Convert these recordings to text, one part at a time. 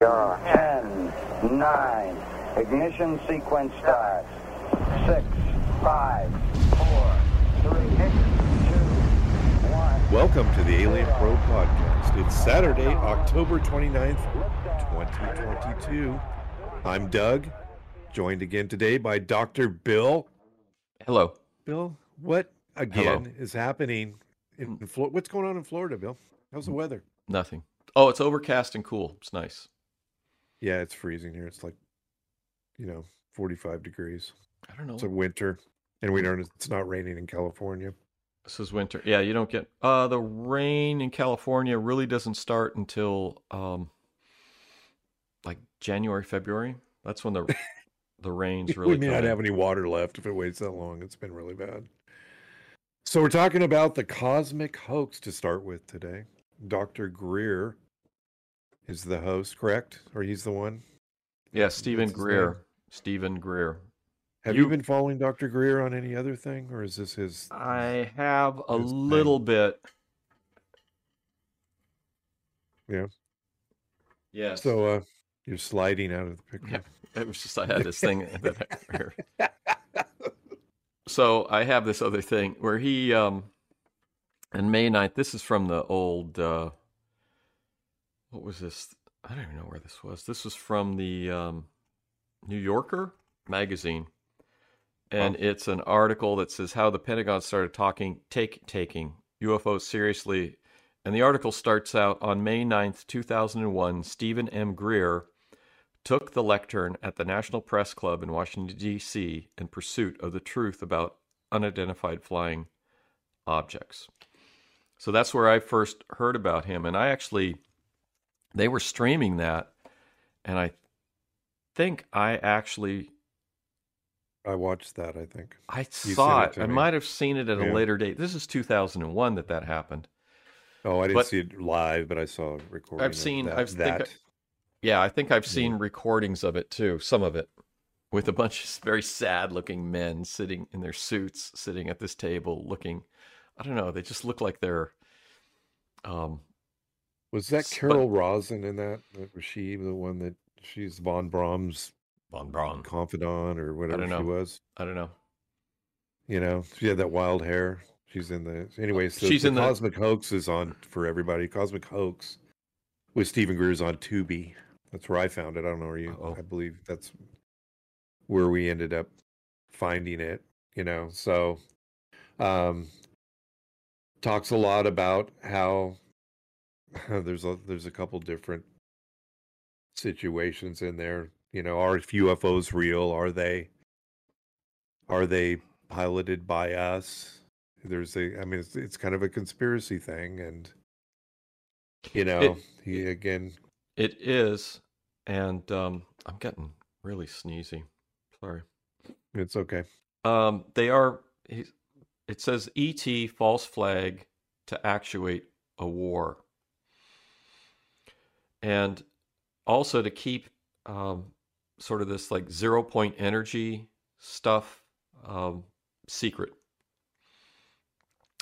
Zero, 10, 9, ignition sequence starts. 6, 5, 4, 3, 2, 1. Welcome to the Alien Pro Podcast. It's Saturday, October 29th, 2022. I'm Doug, joined again today by Dr. Bill. Hello. Bill, what again Hello. is happening in Florida? What's going on in Florida, Bill? How's the weather? Nothing. Oh, it's overcast and cool. It's nice. Yeah, it's freezing here. It's like, you know, 45 degrees. I don't know. It's a winter, and we don't. It's not raining in California. This is winter. Yeah, you don't get uh the rain in California really doesn't start until um like January, February. That's when the the rains really we may not in. have any water left if it waits that long. It's been really bad. So we're talking about the cosmic hoax to start with today. Dr. Greer is the host, correct? Or he's the one? Yeah, Steven Greer. Steven Greer. Have you, You- been following Dr. Greer on any other thing, or is this his? I have a His thing. little bit. Yeah. Yes. So uh, you're sliding out of the picture. Yeah. It was just I had this thing that I, so I have this other thing where he um on May 9th, this is from the old uh what was this? I don't even know where this was. This was from the um New Yorker magazine. And Oh. it's an article that says how the Pentagon started talking take taking UFOs seriously. And the article starts out on May 9th, 2001, Steven M. Greer took the lectern at the National Press Club in Washington, D.C., in pursuit of the truth about unidentified flying objects. So that's where I first heard about him. And I actually, they were streaming that. And I think I actually, I watched that. I think. I saw it it. I me. might have seen it at Yeah. a later date. This is 2001 that that happened. Oh, I didn't But- see it live, but I saw a recording. I've of seen- that. I've think I- Yeah, I think I've seen recordings of it too, some of it, with a bunch of very sad looking men sitting in their suits, sitting at this table looking, I don't know, they just look like they're, um, Was that but- Carol Rosin in that? That- Was she the one that she's von Braun's Von Braun. confidant or whatever know. she was? I don't know. You know, she had that wild hair. She's in the anyway. So She's the in the- Cosmic Hoax is on for everybody. Cosmic Hoax with Steven Greer's on Tubi. That's where I found it. I don't know where you. Uh-oh. I believe that's where we ended up finding it. You know, so um, talks a lot about how there's a there's a couple different situations in there. You know, are UFOs real? Are they? Are they piloted by us? There's a, I mean, it's, it's kind of a conspiracy thing, and you know, he again, It is, and um, I'm getting really sneezy. Sorry. it's okay. Um, they are. It says ET false flag to actuate a war, and also to keep um, sort of this like zero point energy stuff um, secret.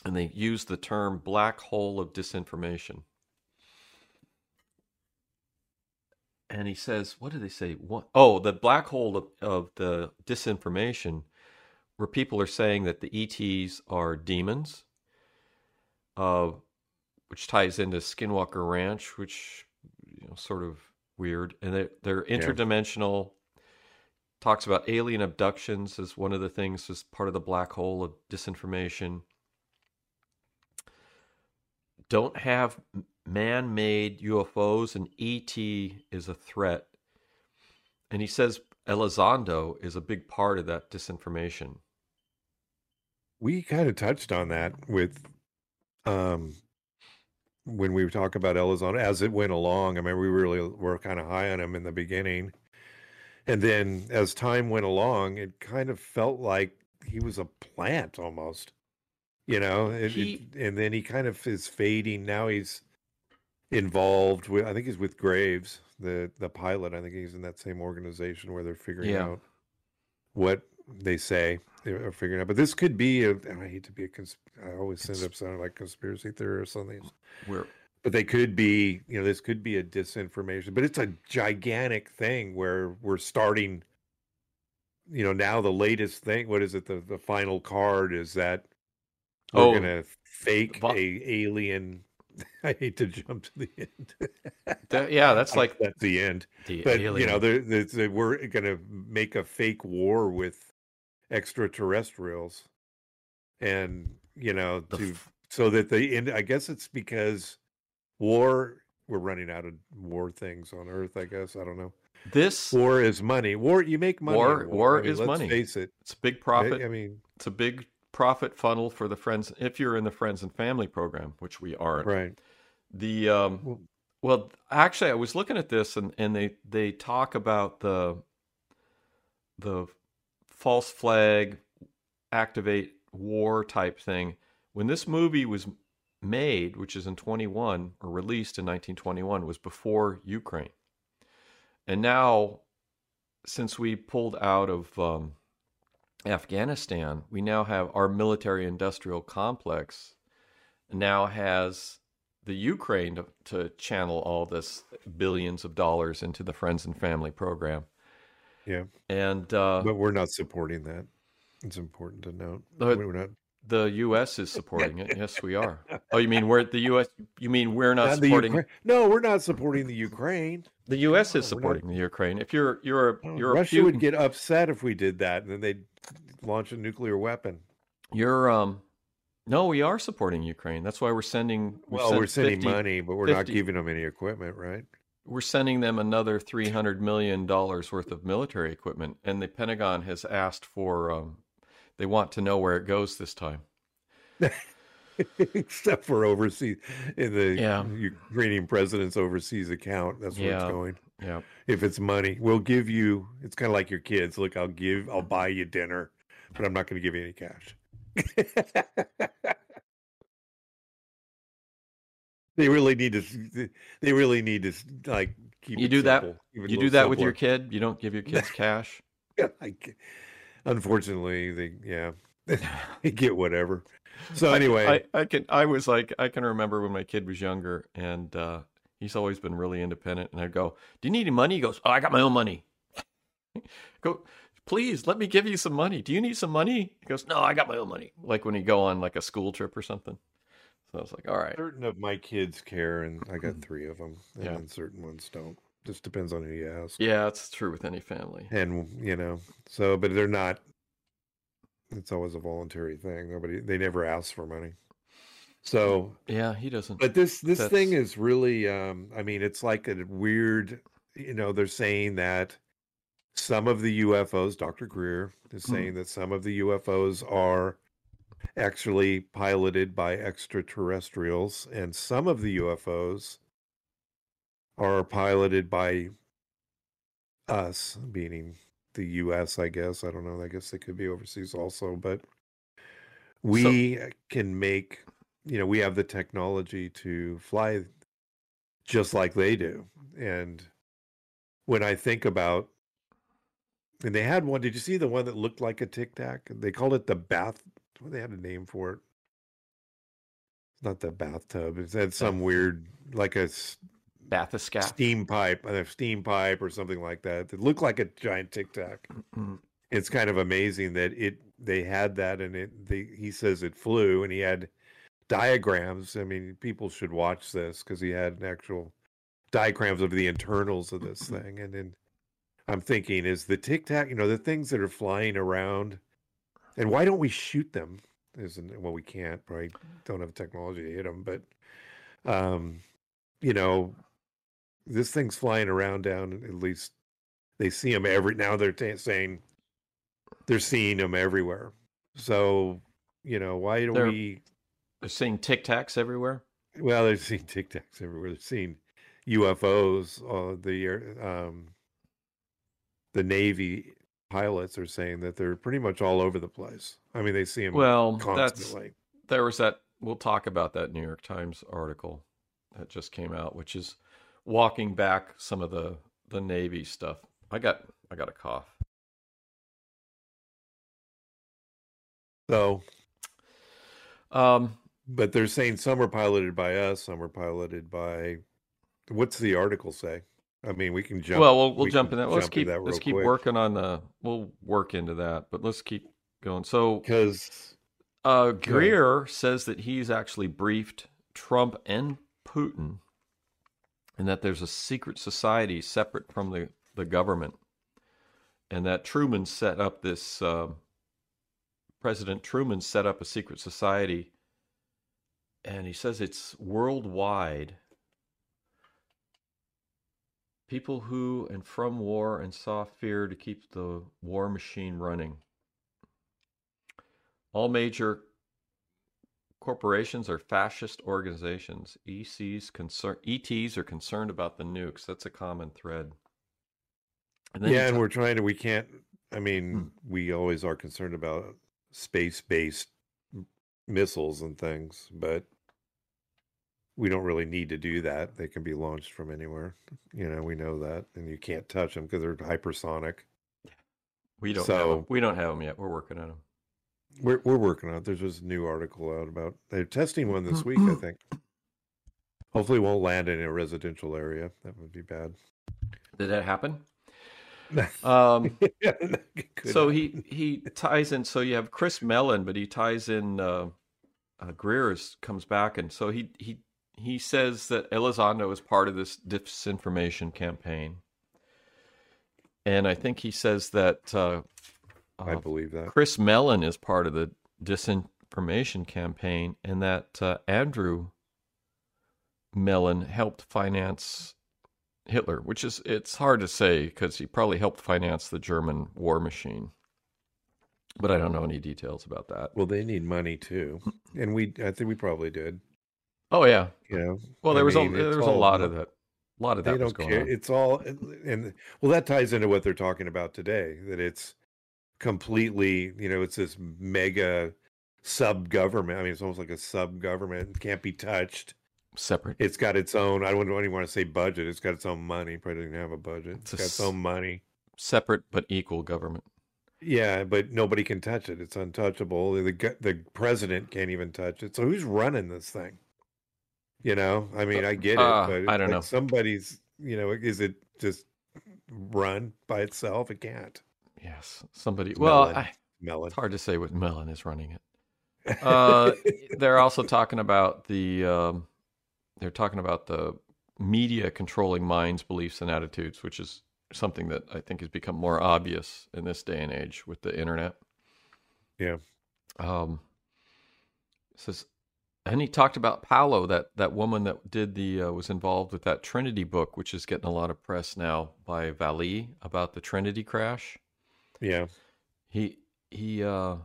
And they use the term black hole of disinformation. And he says, what did they say? What? Oh, the black hole of, of the disinformation where people are saying that the ETs are demons, uh, which ties into Skinwalker Ranch, which you know, sort of weird, and they're, they're interdimensional. Talks about alien abductions as one of the things as part of the black hole of disinformation. Don't have man-made UFOs, and ET is a threat. And he says Elizondo is a big part of that disinformation. We kind of touched on that with, um, when we talk about Elizondo as it went along. I mean, we really were kind of high on him in the beginning, and then as time went along, it kind of felt like he was a plant almost. You know, it, He- it, and then he kind of is fading. Now he's involved with. I think he's with Graves, the the pilot. I think he's in that same organization where they're figuring Yeah. out what they say they're figuring out. But this could be a. and I hate to be a. Cons- I always end up sounding like conspiracy theorist or something. We're but they could be, you know, this could be a disinformation, but it's a gigantic thing where we're starting. You know, now the latest thing. What is it? The the final card is that we're Oh, gonna fake Va- a alien. I hate to jump to the end. That- yeah, that's like that's the end. the But alien. you know, there, there's a, we're gonna make a fake war with extraterrestrials, and you know, to f- so that they end. I guess it's because war. We're running out of war things on Earth. I guess I don't know. this War is money. War you make money. in War- war I mean, is let's money. Face it. it's a big I- profit. I mean, It's a big profit funnel for the friends. If you're in the friends and family program, which we aren't, right. the um, Well- well, actually, I was looking at this, and and they they talk about the the false flag, activate war type thing. When this movie was made, which is in 21 or released in 1921, was before Ukraine, and now since we pulled out of um, Afghanistan, we now have our military industrial complex now has the Ukraine to, to channel all this billions of dollars into the friends and family program. Yeah. And uh, But we're not supporting that. It's important to note. But- we're not. the U.S. is supporting it. Yes, we are. Oh, you mean we're the U.S. You mean we're not, not supporting Ukra- no, we're not supporting the Ukraine. the U.S. is No, not. supporting the Ukraine. If you're you're a Oh, you're Russia a would get upset if we did that, and then they'd launch a nuclear weapon. you're um no, we are supporting Ukraine. That's why we're sending. we Well, we're sending 50 money, but we're not giving them any equipment, right? We're sending them another three hundred million dollars worth of military equipment, and the Pentagon has asked for. Um, they want to know where it goes this time. Except for overseas in the Yeah. Ukrainian president's overseas account. That's where Yeah. it's going. Yeah, If it's money, we'll give you. It's kind of like your kids. Look, I'll give. I'll buy you dinner, but I'm not going to give you any cash. they really need to. They really need to like keep. you it do that. simple, a You do that with your kid. You don't give your kids cash. like, unfortunately, they yeah, they get whatever. So anyway, I, I can. I was like, I can remember when my kid was younger, and uh, he's always been really independent. And I'd go, "Do you need any money?" He goes, "Oh, I got my own money." go, please let me give you some money. Do you need some money? He goes, "No, I got my own money." Like when you go on like a school trip or something. I was like, "All right." certain of my kids care, and I got three of them, and Yeah. then certain ones don't. Just depends on who you ask. Yeah, it's true with any family. and you know so but they're not it's always a voluntary thing nobody they never ask for money so Yeah, he doesn't. but this this thing is really um i mean it's like a weird you know they're saying that some of the ufos dr greer is Mhm. saying that some of the ufos are actually piloted by extraterrestrials and some of the ufos are piloted by us meaning the us i guess. I don't know. I guess they could be overseas also but we uh, can make you know we have the technology to fly just like they do and when i think about and they had one did you see the one that looked like a tic tac? They called it the bath they had a name for it. It's not the bathtub It's had some weird like a Bathyscaphe. steam pipe a steam pipe or something like that it looked like a giant tic tac. It's kind of amazing that it they had that and it they, he says it flew and he had diagrams. I mean people should watch this because he had an actual diagrams of the internals of this thing. And then i'm thinking is the tic tac you know the things that are flying around and why don't we shoot them isn't well we can't right don't have technology to hit them but um you know this thing's flying around down at least they see them every now they're ta saying they're seeing them everywhere so you know why don't They're- we They're seeing tic tacs everywhere. well they're seeing tic tacs everywhere they're seeing ufos uh, the um the navy pilots are saying that they're pretty much all over the place i mean they see them Well, that's constantly there was that we'll talk about that New York Times article that just came out, which is walking back some of the the Navy stuff. I got I got a cough. so Um, but they're saying some are piloted by us, some are piloted by. What's the article say? I mean, we can jump. well, we'll, we'll we jump in that. Let's keep that let's keep quick. working on the. We'll work into that, but let's keep going. So because uh, Greer says that he's actually briefed Trump and Putin, and that there's a secret society separate from the the government, and that Truman set up this. Uh, President Truman set up a secret society, and he says it's worldwide. People who and from war and saw fear to keep the war machine running. All major corporations are fascist organizations. ECs concern ETs are concerned about the nukes. That's a common thread. And yeah, and we're trying to. We can't. I mean, Hmm. we always are concerned about space-based missiles and things, but we don't really need to do that. They can be launched from anywhere. You know, we know that, and you can't touch them because they're hypersonic. we don't have so- we don't have them yet. We're working on them. We're we're working on it. There's just a new article out about they're testing one this week, I think. Hopefully, it won't land in a residential area. That would be bad. Did that happen? Um, Could so he he ties in. So you have Chris Mellon, but he ties in. Uh, uh, Greer is, comes back, and so he he he says that Elizondo is part of this disinformation campaign, and I think he says that uh, I uh, believe that. Chris Mellon is part of the disinformation campaign, and that uh, Andrew Mellon helped finance Hitler, which is it's hard to say because he probably helped finance the German war machine. But I don't know any details about that. Well, they need money too, and we I think we probably did. Oh yeah. You know, Well, I there was mean, a there was a all lot of that. A lot of that was don't going care. on. It's all and well, that ties into what they're talking about today. That it's completely, you know, it's this mega sub government. I mean, it's almost like a sub government. Can't be touched. Separate. It's got its own. I don't even want to say budget. It's got its own money. Probably doesn't have a budget. It's It's got its own money. Separate but equal government. Yeah, but nobody can touch it. It's untouchable. The the president can't even touch it. So who's running this thing? You know, I mean, I get it, Uh, but I don't like know. Somebody's, you know, is it just run by itself? It can't. Yes. Somebody It's well, Mellon. I, Melon. it's hard to say what melon is running it. Uh, they're also talking about the um, they're talking about the media controlling minds, beliefs, and attitudes, which is something that I think has become more obvious in this day and age with the internet. Yeah. Um, it says, and he talked about Paola, that that woman that did the uh, was involved with that Trinity book, which is getting a lot of press now by Vallée about the Trinity crash. yeah. He he uh,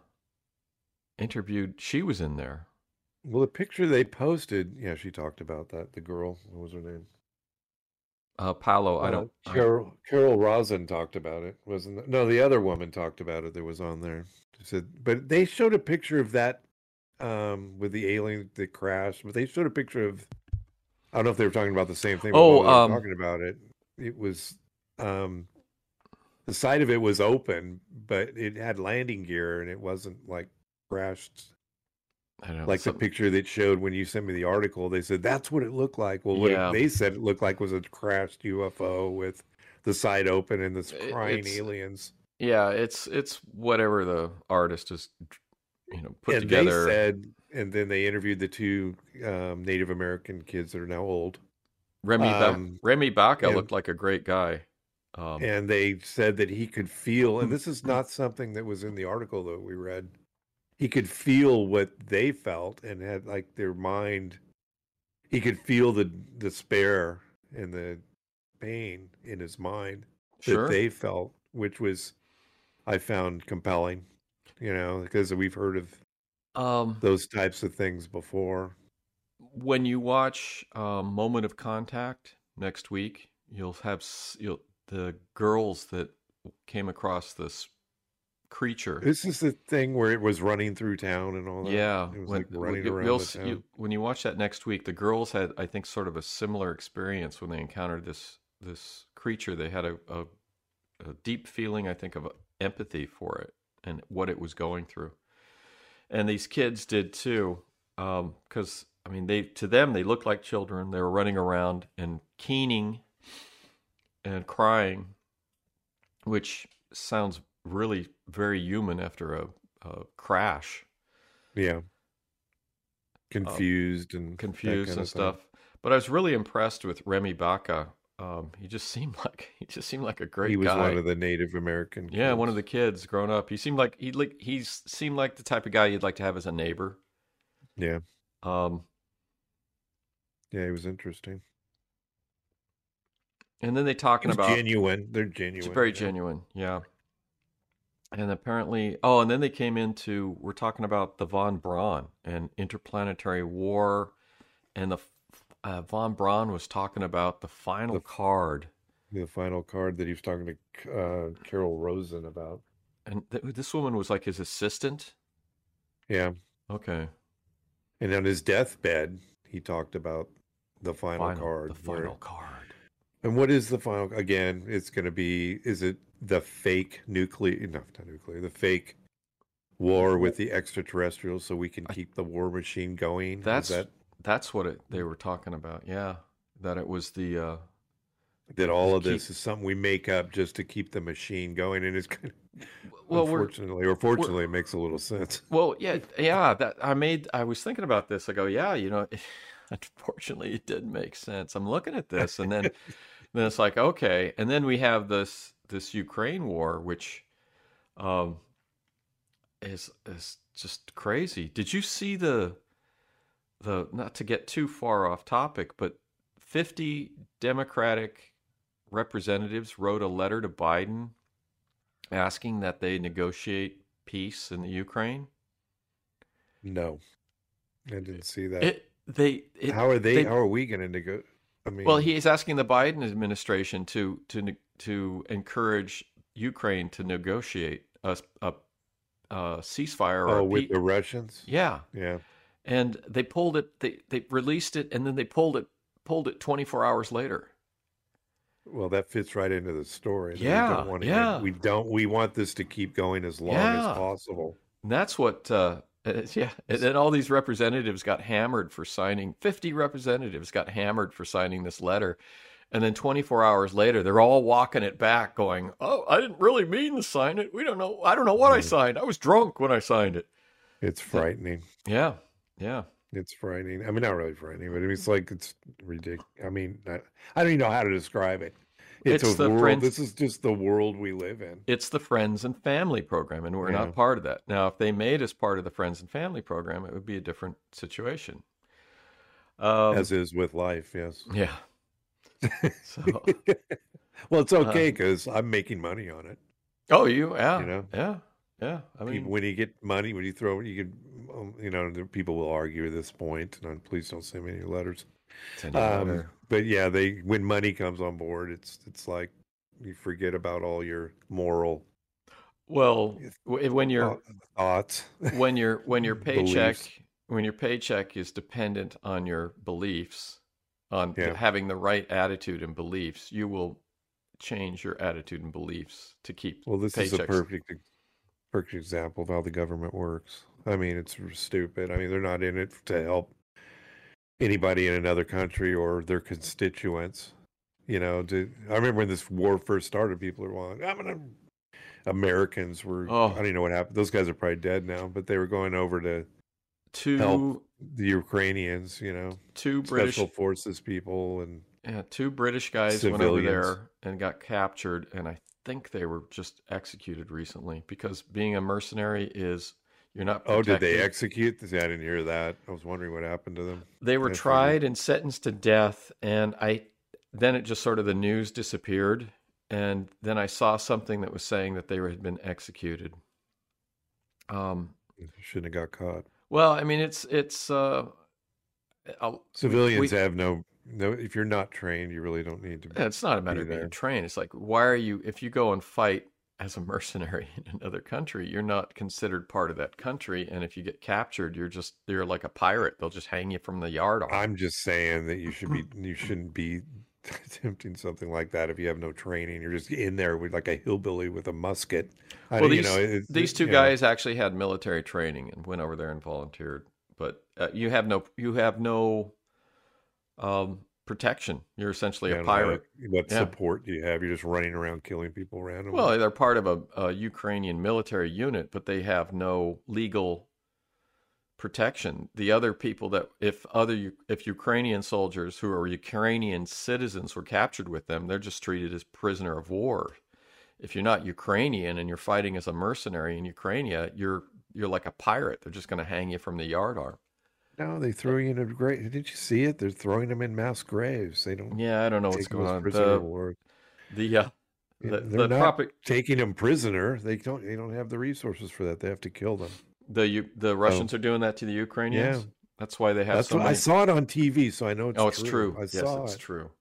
interviewed. She was in there. Well, the picture they posted, yeah, she talked about that. The girl, what was her name? Uh, Paola, I Uh, don't. I- Carol Carol Rosin talked about it, wasn't? No, the other woman talked about it that was on there. She said, but they showed a picture of that um, with the alien that crashed. But they showed a picture of. I don't know if they were talking about the same thing. but Oh, while they were um, talking about it. It was um, the side of it was open, but it had landing gear and it wasn't like crashed I know. like the picture that showed when you sent me the article. They said that's what it looked like. Well, what Yeah. they said it looked like was a crashed UFO with the side open and this crying it's- aliens. Yeah, it's it's whatever the artist is, you know, put and together. they said, and then they interviewed the two um, Native American kids that are now old, Remy um, ba- Remy Baca and- looked like a great guy. Um, and they said that he could feel. And this is not something that was in the article that we read. He could feel what they felt and had like their mind. He could feel the despair and the pain in his mind sure. that they felt, which was I found compelling, you know, because we've heard of um, those types of things before. when you watch um, Moment of Contact next week, you'll have you'll the girls that came across this creature. This is the thing where it was running through town and all that. Yeah, it was when, like running you- around you'll the town. you- when you watch that next week, the girls had, I think, sort of a similar experience when they encountered this this creature. They had a, a, a deep feeling, I think, of empathy for it and what it was going through. And these kids did too. Um, because I mean, they to them they looked like children. They were running around and keening and crying, which sounds really very human after a, a crash. Yeah. Um, confused and confused and of thing. stuff. But I was really impressed with Remy Baca. Um, he just seemed like he just seemed like a great He was guy. one of the Native American. yeah, one of the kids growing up. He seemed like he like he seemed like the type of guy you'd like to have as a neighbor. Yeah, Um, yeah, he was interesting. and then they talking about genuine. They're genuine. It's very yeah. genuine, yeah. And apparently, oh, and then they came into we're talking about the von Braun and interplanetary war, and the uh, von Braun was talking about the final The- card, The final card that he was talking to uh, Carol Rosin about. and th- this woman was like his assistant. Yeah, Okay, and on his deathbed, he talked about the final, final card. the where- final card. And what is the final? Again, it's going to be. Is it the fake nuclear? No, not nuclear. The fake war with the extraterrestrials, so we can I- keep the war machine going. That's that that's what it, they were talking about. Yeah, that it was the uh, that all of keep- this is something we make up just to keep the machine going, and it's kind of well, unfortunately or fortunately, it makes a little sense. Well, yeah, yeah. That I made. I was thinking about this. I go, yeah, you know, unfortunately, it did make sense. I'm looking at this, and then, then it's like, okay, and then we have this this Ukraine war, which, um, is is just crazy. Did you see the the not to get too far off topic, but 50 Democratic representatives wrote a letter to Biden asking that they negotiate peace in the Ukraine. No, I didn't see that. It they it, how are they, they- How are we going to nego? I mean, well he is asking the Biden administration to to to encourage Ukraine to negotiate a, a, a ceasefire or oh, with pe- the Russians. yeah Yeah, and they pulled it they they released it and then they pulled it pulled it 24 hours later well, that fits right into the story. that we Yeah, don't yeah. we don't. We want this to keep going as long Yeah. as possible. And that's what, uh, yeah. And then all these representatives got hammered for signing. Fifty representatives got hammered for signing this letter, and then 24 hours later, they're all walking it back, going, "Oh, I didn't really mean to sign it. We don't know. I don't know what I Mhm. signed. I was drunk when I signed it." It's frightening. Yeah, yeah. It's frightening. I mean, not really frightening, but it's like it's ridiculous. I mean, I, I don't even know how to describe it. It's, It's a the world. Prince- This is just the world we live in. It's the Friends and Family program, and we're Yeah. not part of that. Now, if they made us part of the Friends and Family program, it would be a different situation. Um, as is with life. Yes. yeah. So, well, it's okay because I'm making money on it. oh, you, yeah, You know? yeah, yeah. I mean, People- when you get money, when you throw it, you can, um, you know, people will argue at this point. And please don't send me any letters. Send you a Um, but yeah, they when money comes on board, it's it's like you forget about all your moral Well, when your thoughts. when your when your paycheck Beliefs. when your paycheck is dependent on your beliefs, on Yeah. having the right attitude and beliefs, you will change your attitude and beliefs to keep. Well, this is a paychecks. perfect perfect example of how the government works. I mean, it's stupid. I mean, they're not in it to help anybody in another country or their constituents. You know, to, I remember when this war first started, people were going, "I'm gonna." Americans were. Oh. I don't even know what happened. Those guys are probably dead now, but they were going over to two help the Ukrainians. You know, two British special forces people, and yeah, two British guys went over there and got captured, and I think they were just executed recently because being a mercenary is you're not. oh, did they execute? I didn't hear that. I was wondering what happened to them. They were tried and sentenced to death, and I then it just sort of the news disappeared, and then I saw something that was saying that they had been executed. Um. Shouldn't have got caught. Well, I mean, it's it's uh, I'll- Civilians we- have no no. If you're not trained, you really don't need to. Yeah, it's not a matter of being there. trained. It's like, why are you, if you go and fight as a mercenary in another country, you're not considered part of that country. And if you get captured, you're just, you're like a pirate. They'll just hang you from the yard off. I'm just saying that you should be. You shouldn't be attempting something like that if you have no training. You're just in there with like a hillbilly with a musket. I well, these, you know, these two you know, guys actually had military training and went over there and volunteered. but uh, you have no you have no um, protection. You're essentially Yeah, a pirate. What, what Yeah. support do you have? You're just running around killing people randomly. Well, they're part of a, a Ukrainian military unit, but they have no legal protection. The other people that, if other if Ukrainian soldiers who are Ukrainian citizens were captured with them, they're just treated as prisoner of war. If you're not Ukrainian and you're fighting as a mercenary in Ukraine, you're you're like a pirate. They're just going to hang you from the yardarm. No, they throw you in a grave. Did you see it? They're throwing them in mass graves. They don't Yeah, I don't know what's going on. The the uh, the, they're the not taking them prisoner. They don't. They don't have the resources for that. They have to kill them. the the Russians are doing that to the Ukrainians. Yeah. That's why they have That's so what many. I saw it on TV, so I know it's oh, it's true. true. I yes, saw it's it. true.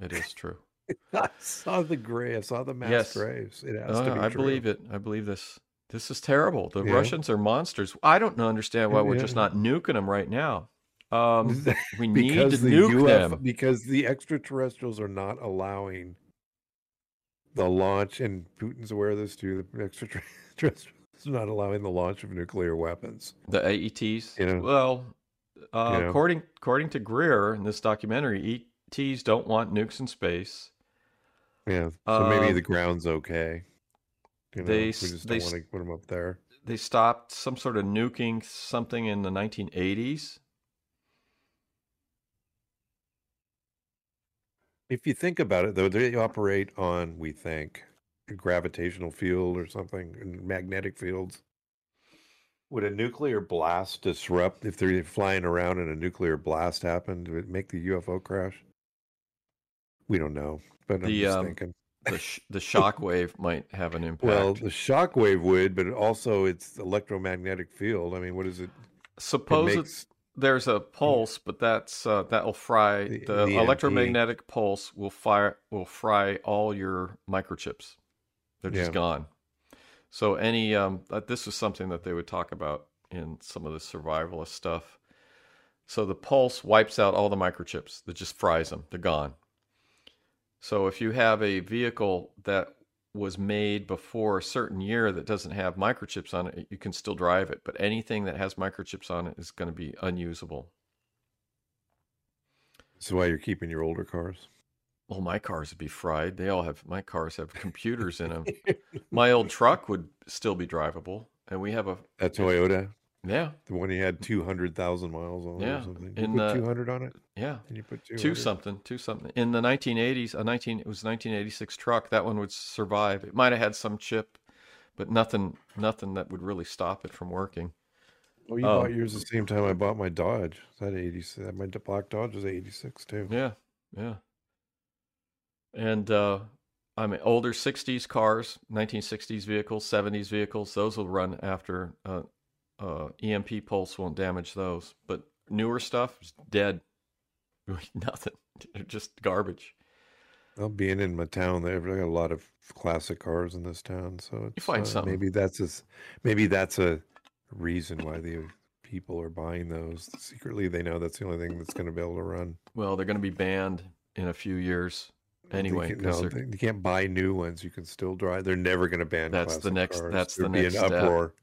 It is true. I saw the grave. I saw the mass Yes. graves. It has Uh, to be true. I true. believe it. I believe this. This is terrible. The Yeah. Russians are monsters. I don't understand why we're just not nuking them right now. Um, we need to the nuke UFO them. because the extraterrestrials are not allowing the launch, and Putin's aware of this too. The extraterrestrials are not allowing the launch of nuclear weapons. The AETs. You know. Well, uh, You know. according according to Greer in this documentary, ETs don't want nukes in space. Yeah, so maybe Um, the ground's okay. You know, they we just they don't want to put them up there. They stopped some sort of nuking something in the 1980s. If you think about it, though, they operate on we think a gravitational field or something, magnetic fields. Would a nuclear blast disrupt if they're flying around and a nuclear blast happened? Would it make the UFO crash? We don't know, but I'm The, just um, thinking. The sh- the shock wave might have an impact. Well, the shock wave would, but also it's electromagnetic field. I mean, what is it? It Suppose it's makes there's a pulse, but that's uh, that'll fry The- the, the electromagnetic pulse will fire will fry all your microchips. They're just Yeah. gone. So any um, uh, this is something that they would talk about in some of the survivalist stuff. So the pulse wipes out all the microchips. That just fries them. They're gone. So if you have a vehicle that was made before a certain year that doesn't have microchips on it, you can still drive it. But anything that has microchips on it is going to be unusable. So why you're keeping your older cars. Well, my cars would be fried. They all have my cars have computers in them. My old truck would still be drivable, and we have a That Toyota, yeah, the one you had two hundred thousand miles on, Yeah, or something. You in put two hundred on it, yeah, and you put two two something, two something. In the 1980s, a 19 it was 1986 truck. That one would survive. It might have had some chip, but nothing, nothing that would really stop it from working. Oh, you Oh. bought yours the same time I bought my Dodge. That eighty my black Dodge was eighty six too. Yeah, yeah. And uh, I mean, older '60s cars, 1960s vehicles, '70s vehicles, those will run after uh, uh, EMP pulse won't damage those. But newer stuff is dead. Nothing. They're just garbage. Well, being in my town, they've got a lot of classic cars in this town, so it's, find uh, something. maybe that's a, maybe that's a reason why the people are buying those. Secretly, they know that's the only thing that's going to be able to run. Well, they're going to be banned in a few years They anyway. can- 'cause no, they're- you can't buy new ones. You can still drive. They're never going to ban. That's the next- Cars. that's the There'd be next an step. uproar.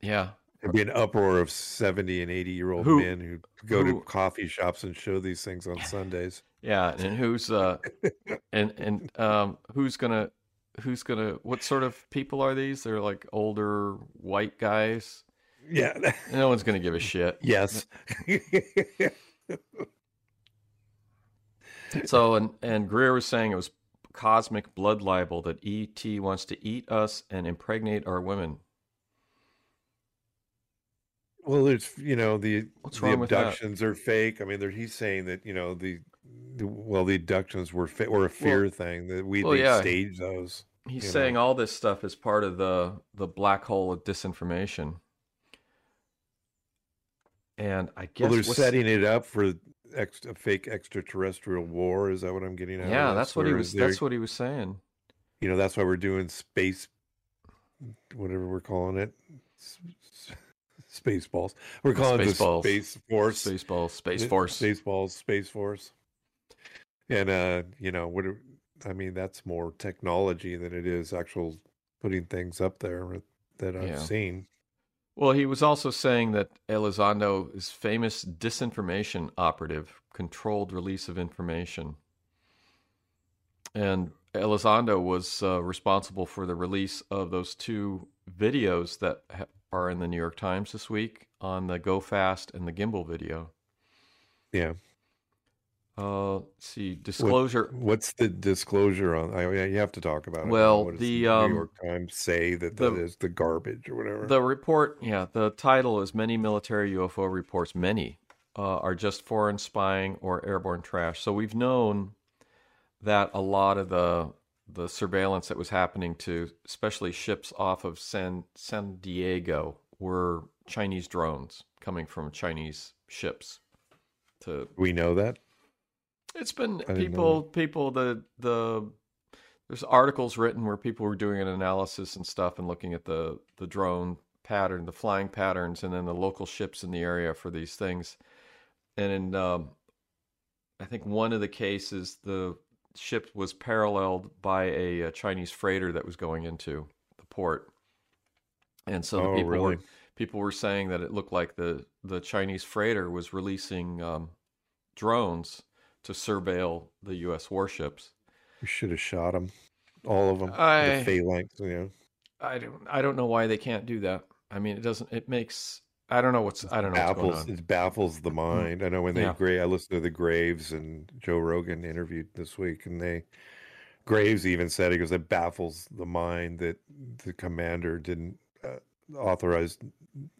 yeah, There'd be an uproar of seventy and eighty year old Who- men who go who- to coffee shops and show these things on Sundays. yeah. And who's uh, and and um, who's gonna who's gonna what sort of people are these? They're like older white guys. Yeah. No one's gonna give a shit. yes. So and and Greer was saying it was cosmic blood libel that ET wants to eat us and impregnate our women. Well, there's you know the What's the wrong with that? abductions are fake. I mean, there, he's saying that you know the, the well the abductions were fa- were a fear thing that we well, yeah. staged those. He's saying know. all this stuff is part of the the black hole of disinformation. And I guess Well, they're setting it up for ex, a fake extraterrestrial war. Is that what I'm getting at? Yeah, that's what he was. That's what he was saying. you know. That's why we're doing space, whatever we're calling it, S- s- space balls. We're calling it the Spaceballs. space force. Spaceball, Space Force. Spaceballs, Space Force. And uh, you know, what I mean, that's more technology than it is actual putting things up there that I've Yeah. seen. Well, he was also saying that Elizondo is famous disinformation operative, controlled release of information. And Elizondo was uh, responsible for the release of those two videos that ha- are in the New York Times this week on the Go Fast and the Gimbal video. Yeah. Uh, let's see, disclosure. What, what's the disclosure on? I, you have to talk about it. Well, What does the, um, New York Times say that the- that is the garbage or whatever. The report, yeah, the title is Many Military UFO Reports, many uh, are just foreign spying or airborne trash. So we've known that a lot of the the surveillance that was happening to especially ships off of San San Diego were Chinese drones coming from Chinese ships to we know that. it's been people people the the there's articles written where people were doing an analysis and stuff and looking at the the drone pattern, the flying patterns, and then the local ships in the area for these things. And in um, I think one of the cases, the ship was paralleled by a, a Chinese freighter that was going into the port, and so the Oh, people really? were people were saying that it looked like the the Chinese freighter was releasing um, drones to surveil the U.S. warships. We should have shot them, all of them. I- the phalanx, you know. I don't I don't know why they can't do that. I mean, it doesn't. It makes I don't know what's I don't know what's going baffles on. it baffles the mind. I know when they Yeah. gra- I listened to the Graves and Joe Rogan interviewed this week, and they Graves even said he goes it baffles the mind that the commander didn't uh, authorize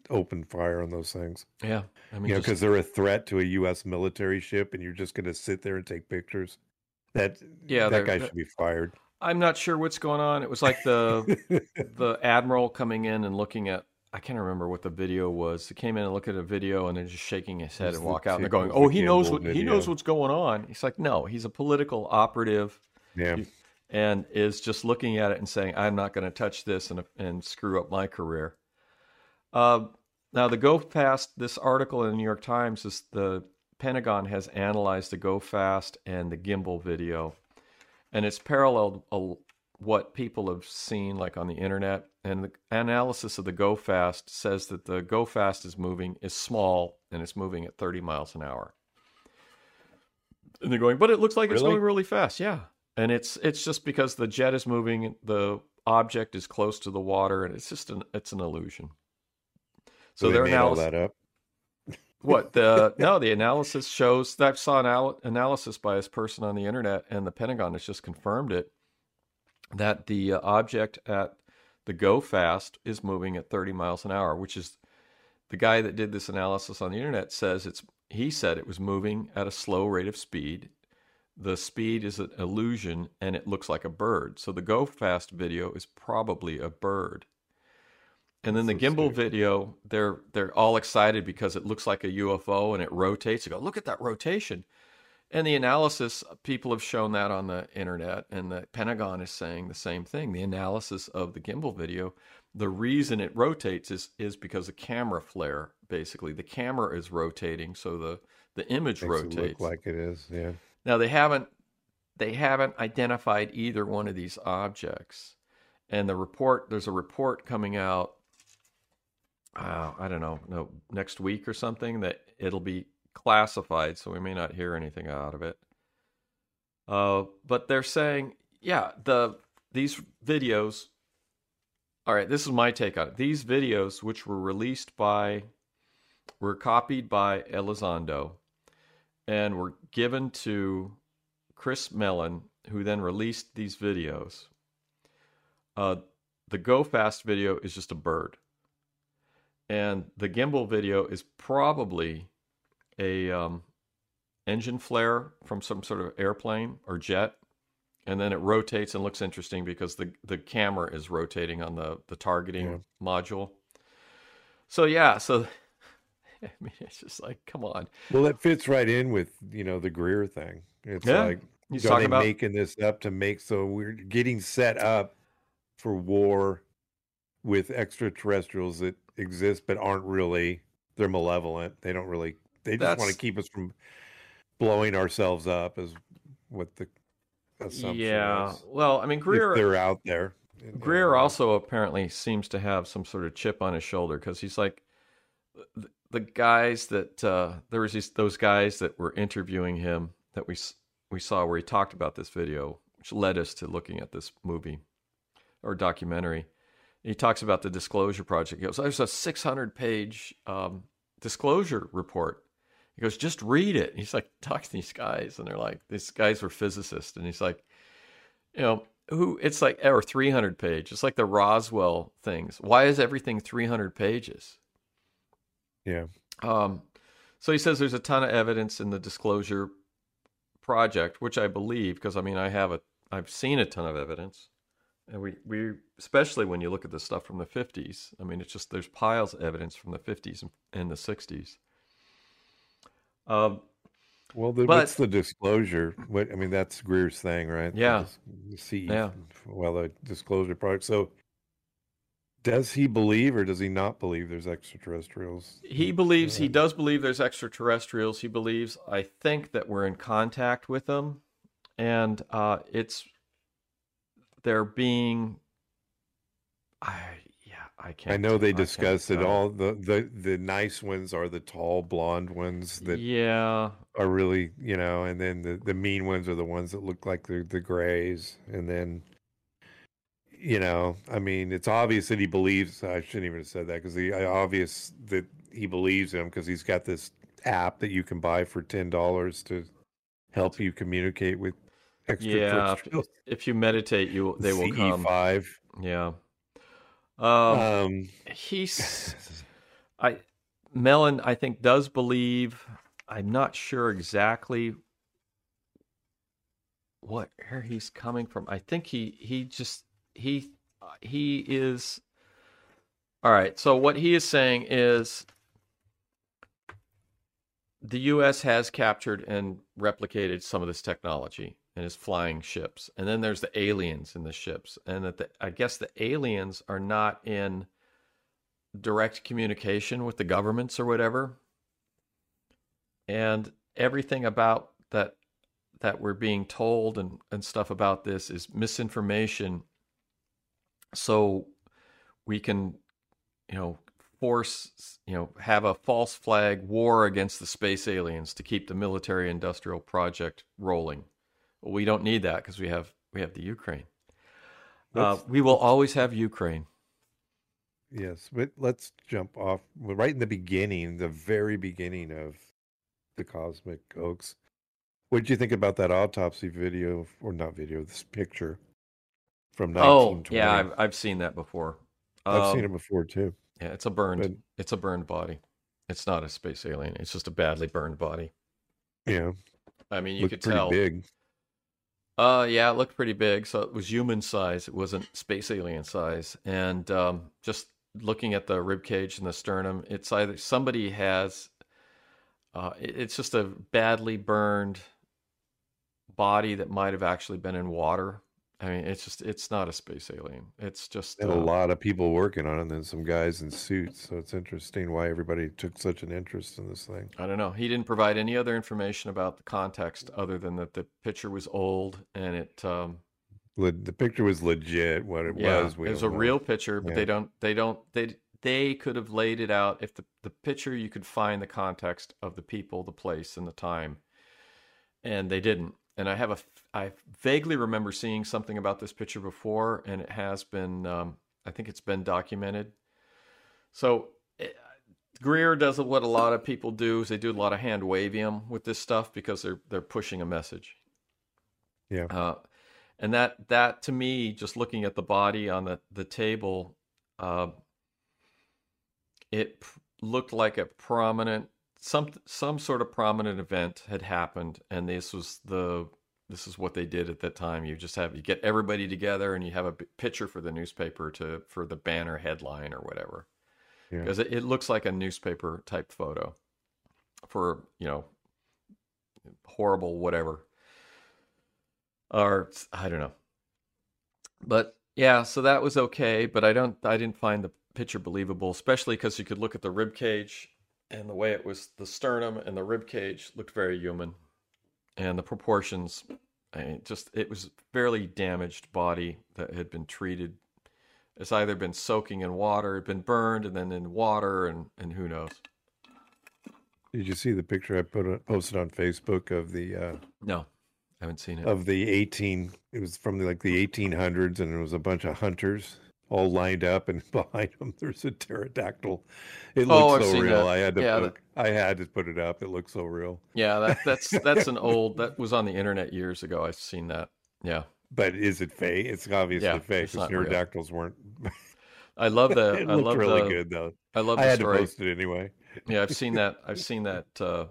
open fire on those things. Yeah, I mean, you know, because they're a threat to a U.S. military ship, and you're just going to sit there and take pictures. That Yeah, that guy should be fired. I'm not sure what's going on. It was like the the admiral coming in and looking at. I can't remember what the video was. He came in and looked at a video and then just shaking his head It's and walk out. And they're going, "Oh, he knows what he knows what's going on." He's like, "No, he's a political operative yeah, and is just looking at it and saying, "I'm not going to touch this and and screw up my career." Uh, now, the Go Fast, this article in the New York Times is the Pentagon has analyzed the Go Fast and the gimbal video, and it's paralleled a, what people have seen, like on the internet. And the analysis of the Go Fast says that the Go Fast is moving is small and it's moving at 30 miles an hour. And they're going, but it looks like it's going really fast. Yeah, and it's it's just because the jet is moving, the object is close to the water, and it's just an it's an illusion. So they their made all that up. what the no, the analysis shows that I saw an al- analysis by this person on the internet, and the Pentagon has just confirmed it that the uh, object at the Go Fast is moving at 30 miles an hour, which is the guy that did this analysis on the internet says it's he said it was moving at a slow rate of speed. The speed is an illusion and it looks like a bird. So the Go Fast video is probably a bird. And then the so gimbal stupid. video, they're they're all excited because it looks like a UFO and it rotates. You go, look at that rotation. And the analysis, people have shown that on the internet, and the Pentagon is saying the same thing. The analysis of the gimbal video, the reason it rotates is is because of camera flare. Basically, the camera is rotating, so the the image Makes it rotates. look like it is. Yeah. Now they haven't they haven't identified either one of these objects. And the report there's a report coming out uh, I don't know, no next week or something that it'll be classified, so we may not hear anything out of it. Uh, but they're saying, yeah, the these videos. All right, this is my take on it. These videos, which were released by, were copied by Elizondo, and were given to Chris Mellon, who then released these videos. Uh, the Go Fast video is just a bird, and the gimbal video is probably a um, engine flare from some sort of airplane or jet, and then it rotates and looks interesting because the the camera is rotating on the the targeting Yeah. module. So yeah, so I mean, it's just like, come on. Well, it fits right in with you know the Greer thing. It's Yeah. like He's are talking they about making this up to make so we're getting set up for war with extraterrestrials that exist but aren't really they're malevolent. They don't really they just want to keep us from blowing ourselves up is what the assumption is. yeah. is. Well, I mean, If Greer. they're out there. Greer in- also apparently seems to have some sort of chip on his shoulder because he's like the, the guys that uh, there was these those guys that were interviewing him that we we saw where he talked about this video, which led us to looking at this movie or documentary. He talks about the disclosure project. He goes, "There's a 600 page um, disclosure report." He goes, "Just read it." He's like talking to these guys, and they're like, "These guys were physicists," and he's like, "You know." who it's like or 300 page it's like the roswell things why is everything 300 pages yeah. um, so he says there's a ton of evidence in the disclosure project which i believe because i mean i have a i've seen a ton of evidence and we we especially when you look at the stuff from the 50s i mean it's just there's piles of evidence from the 50s and, and the 60s um, Well, the, But- what's the disclosure? What I mean, that's Greer's thing, right? Yeah. CE, Yeah. well, the disclosure product. So, does he believe or does he not believe there's extraterrestrials? He believes he does believe there's extraterrestrials. He believes I think that we're in contact with them, and uh, it's they're being. I yeah I can't. I know they I discuss it all. The, the the nice ones are the tall blonde ones that yeah, are really, you know, and then the, the mean ones are the ones that look like the the grays, and then, you know, I mean, it's obvious that he believes. I shouldn't even have said that because the obvious that he believes him because he's got this app that you can buy for ten dollars to help you communicate with yeah. extraterrestrials. If you meditate, you they will come. CE5. Yeah. Um, Um, he's I Mellon I think does believe I'm not sure exactly what where he's coming from. I think he he just he he is All right. So what he is saying is the US has captured and replicated some of this technology and his flying ships. And then there's the aliens in the ships and that the, I guess the aliens are not in direct communication with the governments or whatever. And everything about that that we're being told and, and stuff about this is misinformation. So we can, you know, force, you know, have a false flag war against the space aliens to keep the military industrial project rolling. We don't need that because we have we have the Ukraine. Uh, we will always have Ukraine. Yes, but let's jump off right in the beginning, the very beginning of the Cosmic Hoax. What did you think about that autopsy video, or not video, this picture from Oh, 1920? yeah, I've, I've seen that before. I've seen Um, it before too. Yeah, it's a burned. But- It's a burned body. It's not a space alien. It's just a badly burned body. Yeah, I mean, you looked could tell. big. Uh, yeah, it looked pretty big. So it was human size. It wasn't space alien size. And um, just looking at the rib cage and the sternum, it's either somebody has. Uh, it's just a badly burned body that might have actually been in water. I mean, it's just it's not a space alien. It's just And a uh, lot of people working on it, and then some guys in suits. So it's interesting why everybody took such an interest in this thing. I don't know. He didn't provide any other information about the context other than that the picture was old and it. Um, Le- The picture was legit. What it yeah, was, it was a know. real picture, but Yeah. they don't. They don't. They they could have laid it out if the the picture you could find the context of the people, the place, and the time, and they didn't. And I have a I vaguely remember seeing something about this picture before, and it has been. Um, I think it's been documented. So. eh, Greer does what a lot of people do is they do a lot of hand wavium with this stuff because they're they're pushing a message. Yeah. Uh, and that that to me, just looking at the body on the the table, uh, it p- looked like a prominent some some sort of prominent event had happened, and this was the this is what they did at that time. You just have you get everybody together, and you have a picture for the newspaper to for the banner headline or whatever Yeah. because it, it looks like a newspaper type photo for you know horrible whatever or i don't know but yeah so that was okay but i don't i didn't find the picture believable especially because you could look at the rib cage and the way it was the sternum and the rib cage looked very human and the proportions I mean, just it was fairly damaged body that had been treated It's either been soaking in water, been burned, and then in water, and and who knows. Did you see the picture I put posted on Facebook of the uh, No, I haven't seen it. of the eighteen? It was from the, like the eighteen hundreds, and it was a bunch of hunters all lined up, and behind them there's a pterodactyl. It Oh, looks I've so real. that. I had to Yeah, put, I had to put it up. It looks so real. yeah, that, that's that's an old that was on the internet years ago. I've seen that. Yeah, But is it fake? It's obviously Yeah, fake because not real. pterodactyls weren't. I love the. it I love really the. good though. I love I had story. to post it anyway. Yeah, I've seen that. I've seen that. Uh,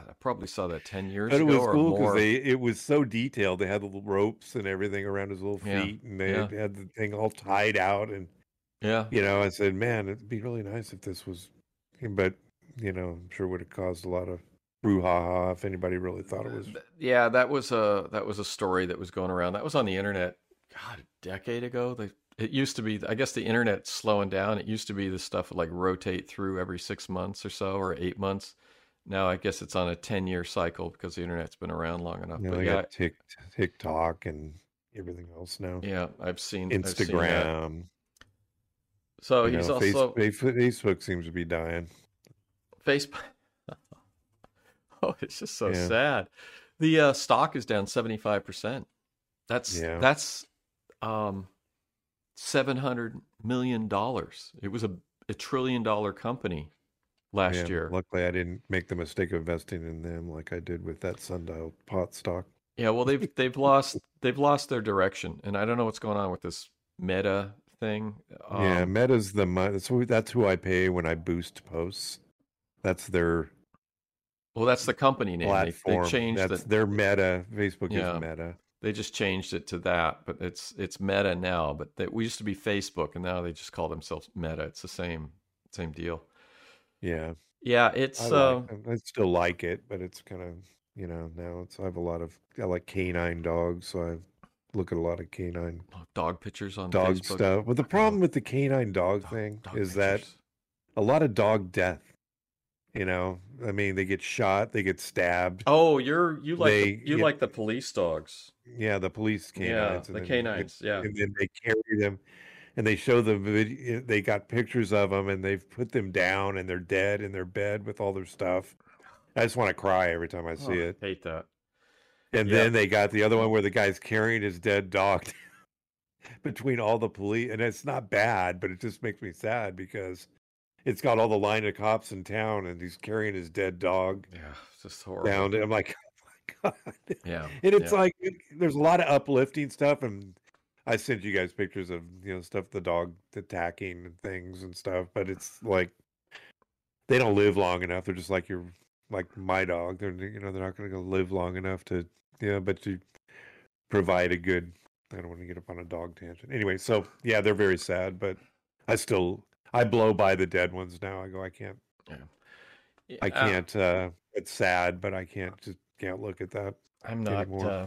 God, I probably saw that ten years ago. But it was cool because they it was so detailed. They had the little ropes and everything around his little Yeah, feet, and they yeah. had the thing all tied out. And Yeah, you know, I said, man, it'd be really nice if this was. But you know, I'm sure it would have caused a lot of brouhaha if anybody really thought it was. Yeah. That was a that was a story that was going around. That was on the internet. God, a decade ago. They, it used to be. I guess the internet's slowing down. It used to be the stuff would like rotate through every six months or so, or eight months. Now I guess it's on a ten year cycle because the internet's been around long enough. You know, but they yeah, got Tik TikTok and everything else now. yeah, I've seen I've seen. Instagram. So you he's know, also Face- Facebook seems to be dying. Facebook. oh, it's just so Yeah. sad. The uh, stock is down seventy five percent. That's Yeah. that's um seven hundred million dollars. It was a, a trillion dollar company last Yeah, year. Luckily, I didn't make the mistake of investing in them like I did with that sundial pot stock. Yeah, well they've they've lost they've lost their direction, and I don't know what's going on with this Meta thing. yeah, Um, Meta's the that's who that's who I pay when I boost posts. That's their well, that's the company name. They, they changed that's the, their Meta. Facebook Yeah. is Meta. They just changed it to that, but it's it's Meta now. But they, we used to be Facebook, and now they just call themselves Meta. It's the same same deal. Yeah, Yeah, I, it's uh, I still like it, but it's kind of you know now it's I have a lot of I like canine dogs, so I look at a lot of canine dog pictures on dog Facebook. stuff. But the problem with the canine dog Dog- thing dog is that a lot of dog death. You know, I mean, they get shot, they get stabbed. Oh, you're you like They- the, you like the police dogs. Yeah, the police canines. yeah, the canines. Yeah, And then they carry them, and they show the video. Eh, they got pictures of them, and they've put them down, and they're dead in their bed with all their stuff. I just want to cry every time I see Oh, it. Hate that. And yeah. then they got the other one where the guy's carrying his dead dog between all the police, and it's not bad, but it just makes me sad because it's got all the line of cops in town, and he's carrying his dead dog Yeah, it's just horrible. down. I'm like, oh my god. Yeah, And it's yeah. like there's a lot of uplifting stuff, and I sent you guys pictures of you know stuff the dog attacking and things and stuff. But it's like they don't live long enough. They're just like your like my dog. They're you know they're not going to live long enough to you know, but to provide a good. I don't want to get up on a dog tangent. Anyway, so yeah, they're very sad, but I still I blow by the dead ones now. I go, I can't, yeah. I Uh, can't. uh It's sad, but I can't just can't look at that. I'm not. Uh,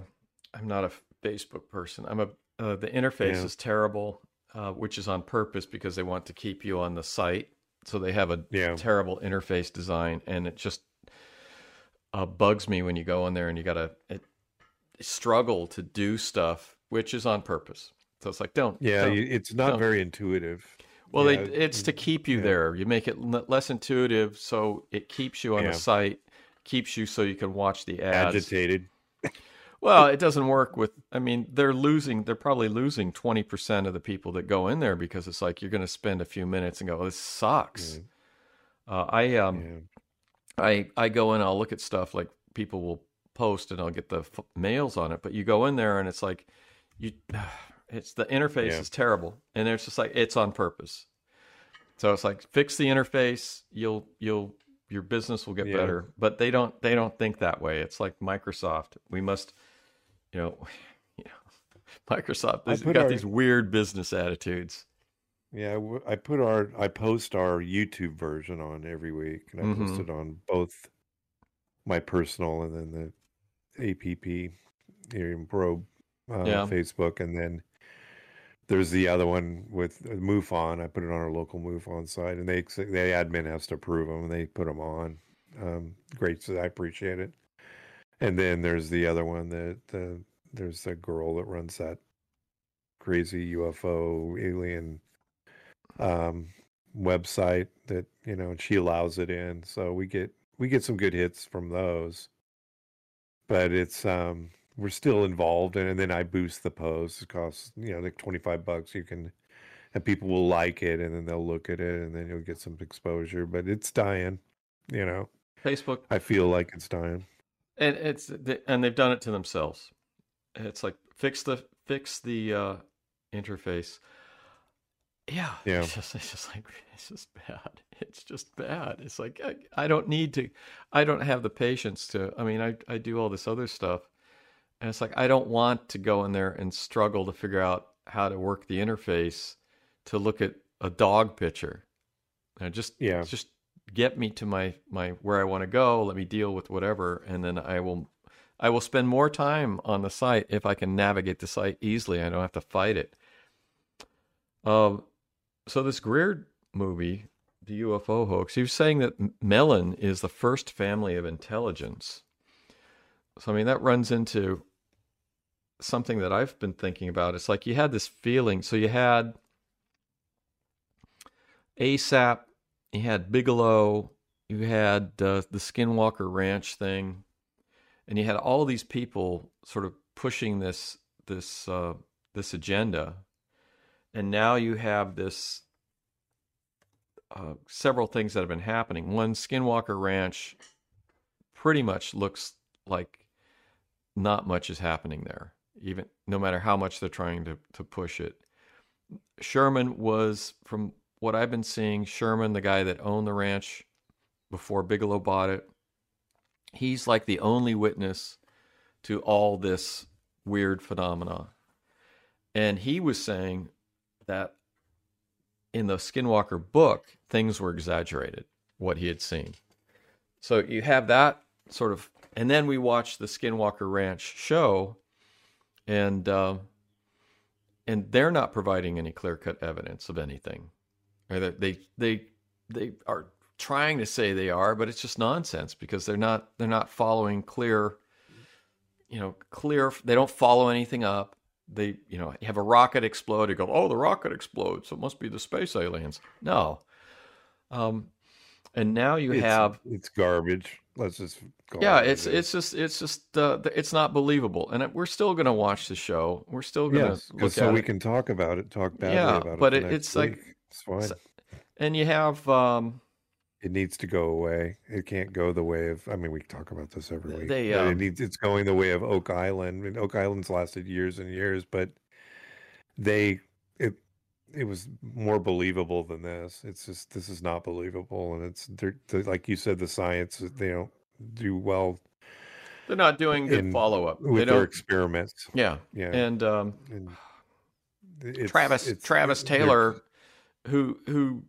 I'm not a Facebook person. I'm a. Uh, the interface Yeah. is terrible, uh, which is on purpose because they want to keep you on the site. So they have a Yeah. terrible interface design, and it just uh, bugs me when you go in there and you gotta it, struggle to do stuff, which is on purpose. So it's like don't. Yeah, don't. it's not don't. very intuitive. Well, Yeah, they, it's to keep you there. You make it less intuitive, so it keeps you on the site, keeps you so you can watch the ads. agitated. Well, it doesn't work with. I mean, they're losing. They're probably losing twenty percent of the people that go in there because it's like you're going to spend a few minutes and go, "Oh, "This sucks." Uh, I um, Yeah. I I go in. I'll look at stuff like people will post, and I'll get the f- mails on it. But you go in there, and it's like you. It's the interface Yeah. is terrible, and it's just like it's on purpose. So it's like fix the interface. You'll you'll your business will get Yeah. better. But they don't they don't think that way. It's like Microsoft. We must, you know, you know Microsoft. They've got our- these weird business attitudes. Yeah, I put our I post our YouTube version on every week, and I post Mhm. it on both my personal and then the APP Ethereum Pro uh, Yeah. Facebook, and then there's the other one with uh, MUFON. I put it on our local MUFON site, and they the admin has to approve them, and they put them on. Um, great, so I appreciate it. And then there's the other one that uh, there's a girl that runs that crazy UFO alien um, website that you know, and she allows it in. So we get we get some good hits from those. But it's um we're still involved and, and then I boost the post. It costs, you know, like twenty five bucks. You can and people will like it and then they'll look at it and then you'll get some exposure. But it's dying, you know. Facebook I feel like it's dying. And it's and they've done it to themselves. It's like fix the fix the uh, interface. Yeah, Yeah. It's just, it's just like it's just bad. It's just bad. It's like I, I don't need to. I don't have the patience to. I mean, I I do all this other stuff, and it's like I don't want to go in there and struggle to figure out how to work the interface to look at a dog picture. And just Yeah. just get me to my my where I want to go. Let me deal with whatever, and then I will I will spend more time on the site if I can navigate the site easily. I don't have to fight it. Um, so this Greer movie, the UFO hoax, he was saying that Mellon is the first family of intelligence. So I mean that runs into something that I've been thinking about. It's like you had this feeling. So you had ASAP, you had Bigelow, you had uh, the Skinwalker Ranch thing, and you had all these people sort of pushing this this uh, this agenda, and now you have this uh, several things that have been happening. One, Skinwalker Ranch pretty much looks like not much is happening there, even no matter how much they're trying to to push it. Sherman was, from what I've been seeing, Sherman, the guy that owned the ranch before Bigelow bought it, he's like the only witness to all this weird phenomena. And he was saying that in the Skinwalker book, things were exaggerated, what he had seen. So you have that sort of, and then we watched the Skinwalker Ranch show, and uh, and they're not providing any clear cut evidence of anything. They they they are trying to say they are, but it's just nonsense because they're not they're not following clear, you know, clear. They don't follow anything up. They you know have a rocket explode. You go, oh, the rocket explodes. So it must be the space aliens. No. Um, and now you It's, have it's garbage. Let's just go yeah, it's it. it's just it's just uh, it's not believable, and it- we're still gonna watch the show. We're still gonna yes, look so we it. can talk about it, talk badly Yeah, about it. but it- next it's like- week. It's fine. so- and you have um, It needs to go away. It can't go the way of. I mean, we talk about this every week. They, um, it needs. It's going the way of Oak Island. I mean, Oak Island's lasted years and years, but they it it was more believable than this. It's just this is not believable, and it's they're, they're- like you said, the science they don't do well they're not doing good follow up. They their don't. experiments. Yeah, Yeah, and um, and it's- Travis it's- Travis Taylor, who who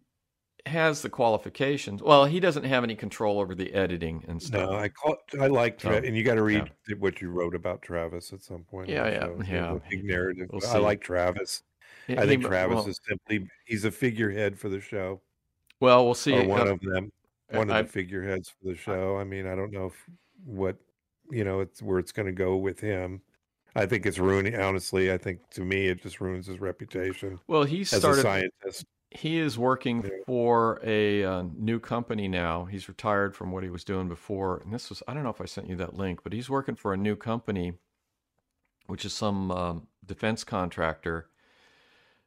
has the qualifications. Well, he doesn't have any control over the editing and stuff. No, I call I like So, and you got to read what you wrote about Travis at some point. Yeah, yeah. Yeah. a big narrative. We'll I like Travis. He- I think he- Travis well, is simply he's a figurehead for the show, well, we'll see. or one Uh, of them, one I- of the figureheads for the show. I mean, I don't know if, what you know, it's where it's going to go with him. I think it's ruining. Honestly, I think to me it just ruins his reputation well, he started. as a scientist. He is working for a uh, new company now. He's retired from what he was doing before. And this was, I don't know if I sent you that link, but he's working for a new company, which is some um, defense contractor.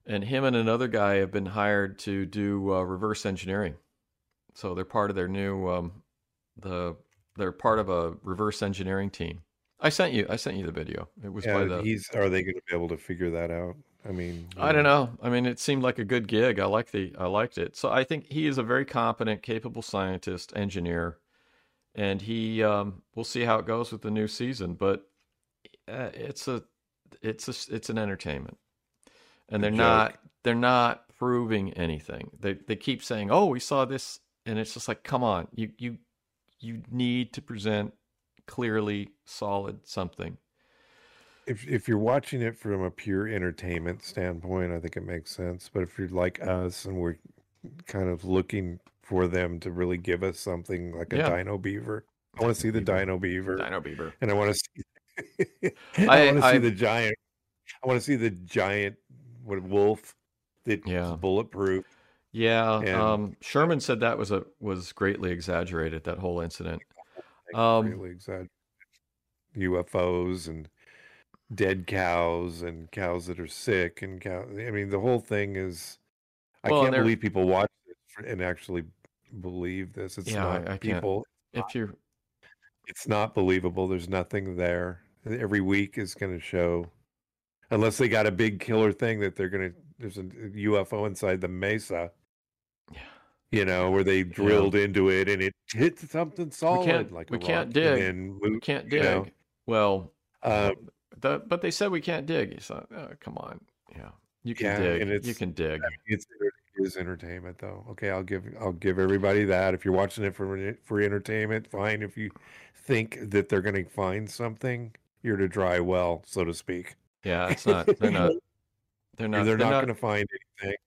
And him and another guy have been hired to do uh, reverse engineering. So they're part of their new, um, the they're part of a reverse engineering team. I sent you, I sent you the video. It was by Yeah, the. he's. Are they going to be able to figure that out? I mean, I don't know. I mean, it seemed like a good gig. I like the I liked it. So I think he is a very competent, capable scientist, engineer, and he um, we'll see how it goes with the new season. But uh, it's a it's a it's an entertainment, and they're not they're not proving anything. They they keep saying, "Oh, we saw this," and it's just like, come on, you you you need to present clearly solid something. If if you're watching it from a pure entertainment standpoint, I think it makes sense. But if you're like us and we're kind of looking for them to really give us something like a Yeah. Dino Beaver, I want to see the Dino Beaver, Dino Beaver. and I want to see. I- I, want to see the giant. I want to see the giant what wolf that Yeah. bulletproof Yeah, And- um, Sherman said that was a was greatly exaggerated. That whole incident. Um, really exaggerated. UFOs and dead cows and cows that are sick and cow. I mean, the whole thing is. I Well, can't believe people watch this and actually believe this. It's Yeah, not I- I can't. people. If you're, It's not believable. There's nothing there. Every week is going to show, unless they got a big killer thing that they're going to. There's a UFO inside the mesa. Yeah. You know, where they drilled into it and it hit something solid can't- like we can't dig. And we can't dig. know. Well, Um, the, but they said we can't dig. He said, oh, "Come on, yeah, you can Yeah, dig. and You can dig." it's it is entertainment though. Okay, I'll give I'll give everybody that. If you're watching it for for entertainment, fine. If you think that they're going to find something, you're to dry well, so to speak. Yeah, it's not. They're not. They're not. they're, not, going to find anything.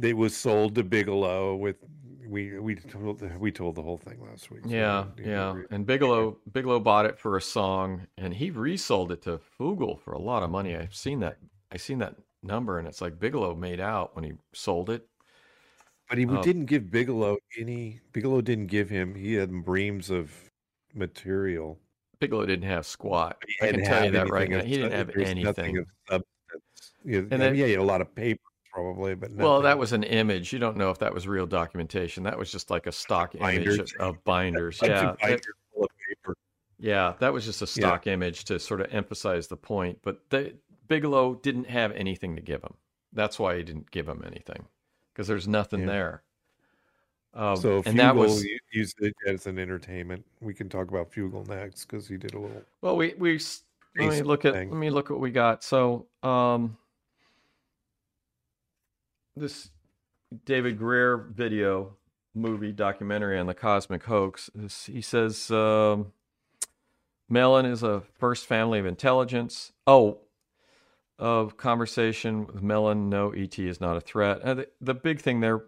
It was sold to Bigelow with we we told we told the whole thing last week. so Yeah, we don't need to yeah. And Bigelow Bigelow bought it for a song, and he resold it to Fugal for a lot of money. I've seen that. I seen that number, and it's like Bigelow made out when he sold it. But he uh, didn't give Bigelow any. Bigelow didn't give him. He had reams of material. Bigelow didn't have squat. I can tell you that right now. He didn't have nothing anything. of substance. Yeah, And then- yeah, he had a lot of paper probably, but Well, that was an image. You don't know if that was real documentation. That was just like a stock image Binders. of, of binders. Yeah, of that- binders full of paper. yeah, that was just a stock image to sort of emphasize the point. But the, Bigelow didn't have anything to give him. That's why he didn't give him anything because there's nothing Yeah. there. Um, So and that was used it as an entertainment. We can talk about Fugal next because he did a little. Well, we we let me look at thing. let me look what we got. So, um, this David Greer video movie documentary on the cosmic hoax. He says um, Mellon is a first family of intelligence. Oh, of conversation with Mellon. No, ET is not a threat. Uh, the, the big thing they're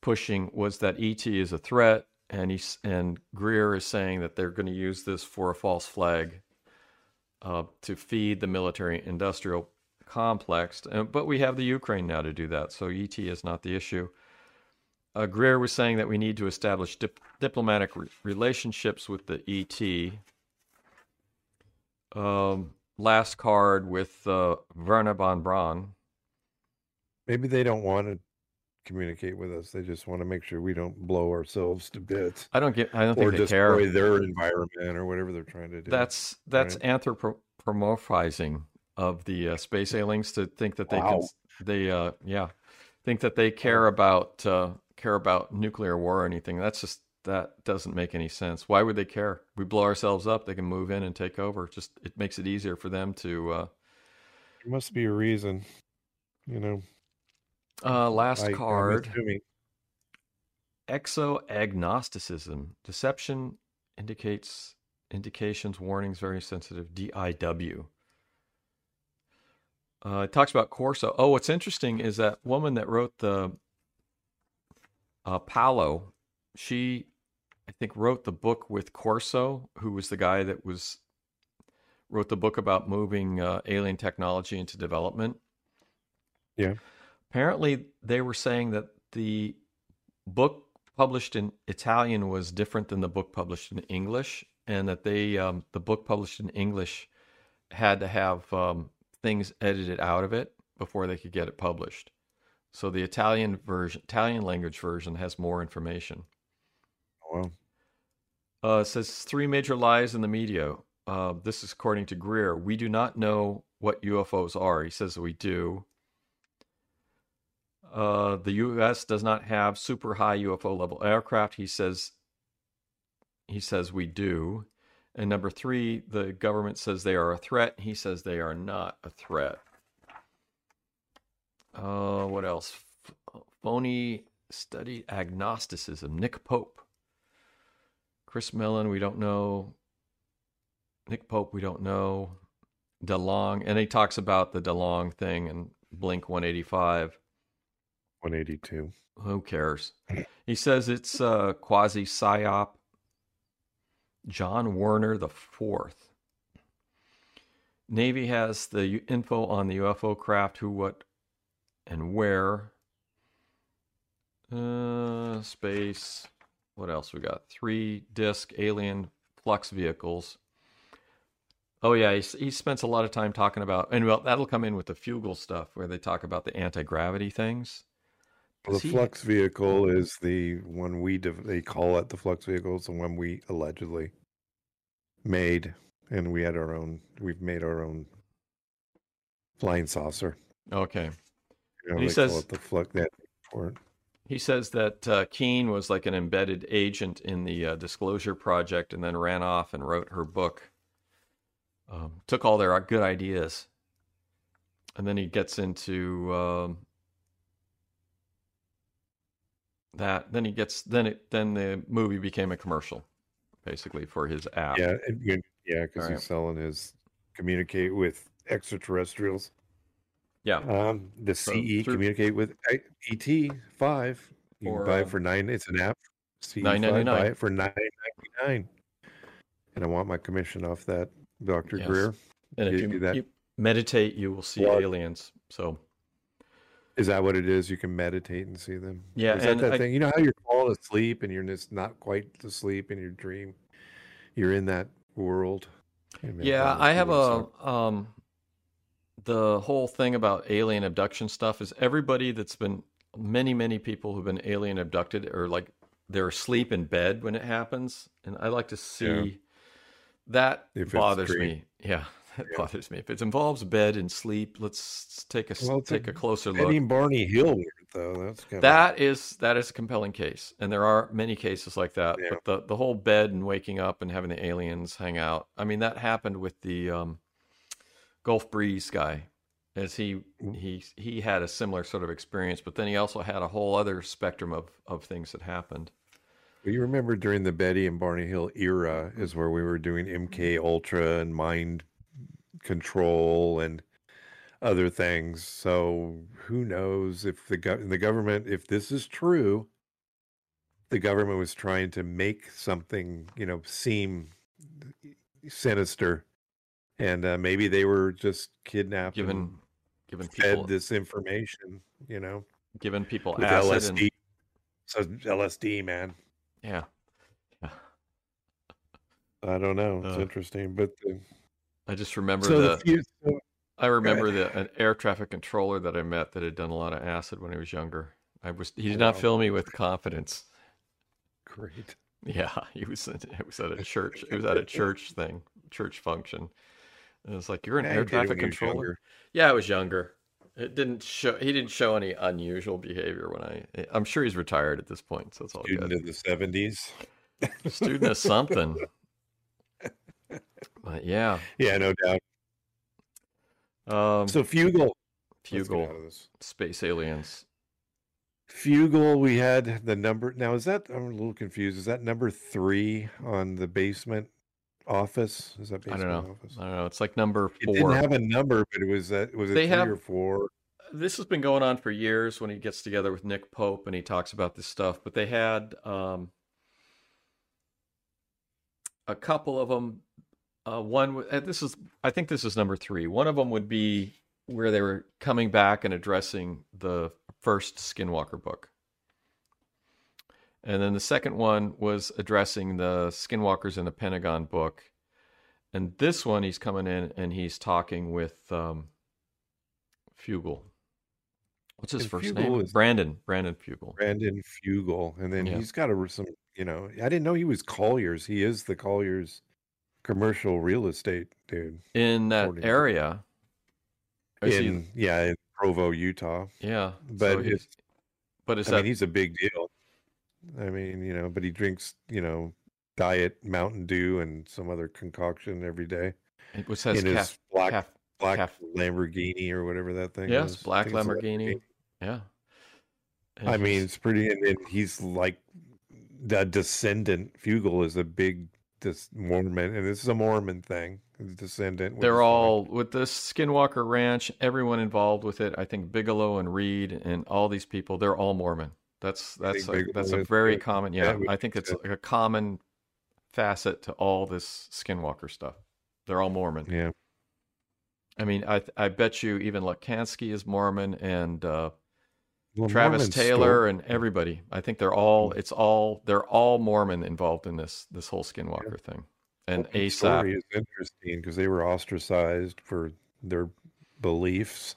pushing was that ET is a threat, and he's and Greer is saying that they're going to use this for a false flag uh, to feed the military-industrial complex. Uh, but we have the Ukraine now to do that, so ET is not the issue. Uh, Greer was saying that we need to establish dip- diplomatic re- relationships with the ET. Um, last card with uh, Wernher von Braun. Maybe they don't want to communicate with us. They just want to make sure we don't blow ourselves to bits I don't get. I don't think they care. Or destroy their environment or whatever they're trying to do. That's that's right? anthropomorphizing of the uh, space aliens to think that they Wow. can they uh yeah think that they care about uh, care about nuclear war or anything. That's just that doesn't make any sense. Why would they care? We blow ourselves up, they can move in and take over. Just it makes it easier for them to. Uh, There must be a reason, you know. uh, last card. assuming. Exoagnosticism. Deception indicates indications, warnings, very sensitive. DIW. Uh, it talks about Corso. Oh, what's interesting is that woman that wrote the uh, Paola. She, I think, wrote the book with Corso, who was the guy that was wrote the book about moving uh, alien technology into development. Yeah. Apparently, they were saying that the book published in Italian was different than the book published in English, and that they um, the book published in English had to have um, things edited out of it before they could get it published. So the Italian version, Italian language version, has more information. Well, Uh, it says three major lies in the media. Uh, this is according to Greer. We do not know what UFOs are. He says we do. Uh, the U.S. does not have super high UFO level aircraft. He says. He says we do. And number three, the government says they are a threat. He says they are not a threat. Uh, what else? Phony study agnosticism. Nick Pope. Chris Mellon, we don't know. Nick Pope, we don't know. DeLonge, and he talks about the DeLonge thing and Blink 185. 182. Who cares? He says it's uh, quasi psyop. John Werner the fourth. Navy has the info on the UFO craft, who, what, and where. Uh, space. What else we got? Three disc alien flux vehicles. Oh yeah, he, he spends a lot of time talking about, and well, that'll come in with the Fugal stuff where they talk about the anti gravity things. The Does flux vehicle is the one we dev- they call it the flux vehicle. It's the one we allegedly made, and we had our own. We've made our own flying saucer. Okay. You know, He says- the flux that for. He says that uh, Kean was like an embedded agent in the uh, Disclosure Project and then ran off and wrote her book. Um, took all their good ideas. And then he gets into um, that. Then he gets, then it, then the movie became a commercial, basically, for his app. Yeah, yeah, because Alright. he's selling his communicate with extraterrestrials. Yeah. Um, the So CE through- communicate with ET five. You For, can buy it for nine. It's an app. CE $9.99. Buy it for nine ninety nine. And I want my commission off that, Doctor Yes. Greer. And if You you, meditate, you will see aliens. So, Is that what it is? You can meditate and see them. Yeah, Is that that I- thing? You know how you're falling asleep and you're just not quite asleep in your dream. You're in that world. Yeah, I have a um the whole thing about alien abduction stuff is everybody that's been many many people who've been alien abducted or like they're asleep in bed when it happens and I like to see that If bothers me. Yeah, that Yeah. bothers me. If it involves bed and sleep, let's take a Well, it's a take a closer look. Barney Hill weird though. That's kind That is that is a compelling case, and there are many cases like that. Yeah. But the the whole bed and waking up and having the aliens hang out. I mean, that happened with the um, Gulf Breeze guy, as he he he had a similar sort of experience. But then he also had a whole other spectrum of of things that happened. Well, you remember during the Betty and Barney Hill era is where we were doing MK Ultra and mind control and other things. So who knows if the gov- the government, if this is true, the government was trying to make something, you know, seem sinister, and uh, maybe they were just kidnapped, Given given fed people this information, you know, given people with acid LSD. and So LSD, man. yeah. I don't know. It's Uh, interesting, but the, I just remember so the the few, so, I remember the an air traffic controller that I met that had done a lot of acid when he was younger. I was he did not fill me with confidence. great. Yeah, he was at, it was at a church. It was at a church thing, church function. And it's like you're an Yeah, air did it when traffic controller. Yeah, I was younger. It didn't show. He didn't show any unusual behavior when I. Eh, I'm sure he's retired at this point, so it's all Student good. of the seventies. Student of something. But yeah, Yeah, no doubt. um, So Fugal, Let's get Fugal, out of this. space aliens. Fugal, we had the number. Now, is that? I'm a little confused. Is that number three on the basement office? Is that I basement don't know. office? I don't know. It's like number It four. didn't have a number, but it was that. Was it They three have- or four? this has been going on for years when he gets together with Nick Pope and he talks about this stuff. But they had um, a couple of them. Uh, one, this is, I think this is number three. One of them would be where they were coming back and addressing the first Skinwalker book. And then the second one was addressing the Skinwalkers in the Pentagon book. And this one, he's coming in and he's talking with um, Fugal. What's his And first Fugal name? is- Brandon. Brandon Fugal. Brandon Fugal, and then Yeah. he's got a some. You know, I didn't know he was Colliers. He is the Colliers commercial real estate dude. In that According area. Is he- In yeah, in Provo, Utah. yeah. But so he's- it's but is I that mean, he's a big deal. I mean, you know, but he drinks, you know, diet Mountain Dew and some other concoction every day it was says in his calf, black calf, black calf- Lamborghini or whatever that thing yes, is. I black a Lamborghini. Yeah. And I mean, it's pretty, and, and he's like the descendant. Fugal is a big dis- Mormon, and this is a Mormon thing. Descendant. they're all with this Skinwalker Ranch. Everyone involved with it. I think Bigelow and Reid and all these people. They're all Mormon. That's that's a, that's a is very common. Yeah, I think it's like a common facet to all this Skinwalker stuff. They're all Mormon. yeah. I mean, I I bet you even Lacatski is Mormon, and uh, Well, Travis Taylor story- and everybody. I think they're all. It's all. They're all Mormon involved in this this whole Skinwalker thing. And Mormon ASAP. story is interesting because they were ostracized for their beliefs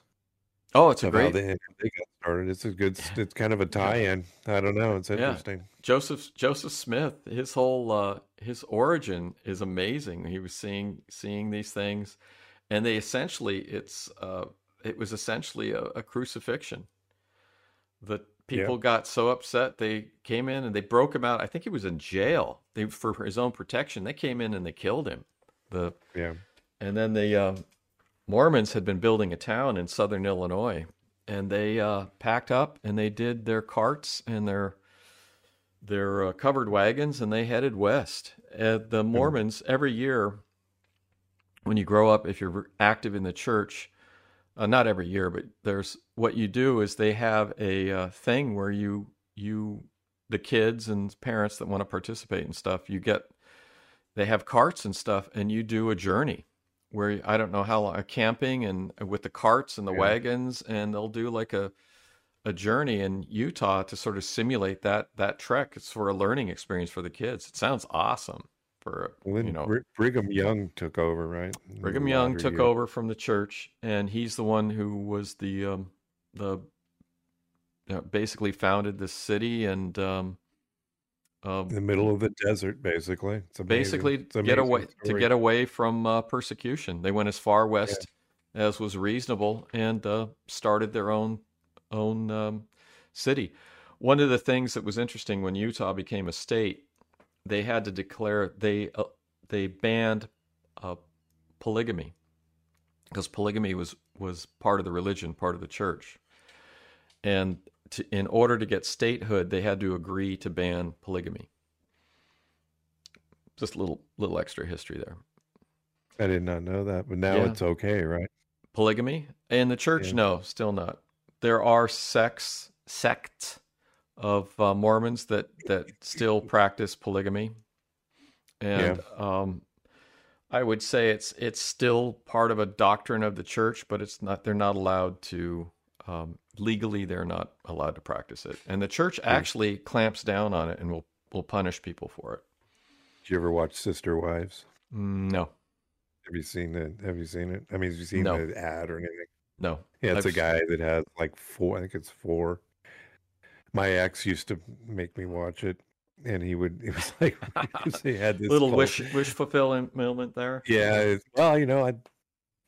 Oh, it's a great they, they got started. It's a good. It's kind of a tie-in. I don't know. It's Yeah. interesting. Joseph Joseph Smith. His whole uh, his origin is amazing. He was seeing seeing these things, and they essentially it's uh, it was essentially a, a crucifixion. The people got so upset they came in and they broke him out. I think he was in jail. They for his own protection. They came in and they killed him. The Yeah. and then the uh, Mormons had been building a town in southern Illinois, and they uh, packed up and they did their carts and their their uh, covered wagons, and they headed west. The Mormons every year, when you grow up, if you're active in the church, uh, not every year, but there's what you do is they have a uh, thing where you you the kids and parents that want to participate and stuff, you get they have carts and stuff, and you do a journey where I don't know how long, camping and with the carts and the Yeah. wagons, and they'll do like a a journey in Utah to sort of simulate that that trek. It's for a learning experience for the kids. It sounds awesome. For Well, you know, Brig- Brigham Young took over, right? Brigham Young took years. over from the church, and he's the one who was the um, the uh, basically founded this city and um, um, in the middle of the desert, basically. It's basically It's get away to get away from uh, persecution. They went as far west as was reasonable and uh, started their own own um, city. One of the things that was interesting when Utah became a state, they had to declare they uh, they banned uh, polygamy because polygamy was was part of the religion, part of the church, and to, in order to get statehood, they had to agree to ban polygamy. Just a little little extra history there. I did not know that, but now Yeah. it's okay, right? polygamy in the church Yeah. no still not there are sects sects of uh, mormons that that still practice polygamy and um i would say it's it's still part of a doctrine of the church but it's not they're not allowed to um, legally they're not allowed to practice it and the church actually clamps down on it and will will punish people for it Did you ever watch Sister Wives? No Have you seen it? Have you seen it? I mean, have you seen No. the ad or anything? no Yeah, it's I've a guy that has like four. I think it's four. My ex used to make me watch it, and he would. It was like he had this little cult- wish wish fulfillment moment there Yeah. Well, you know, I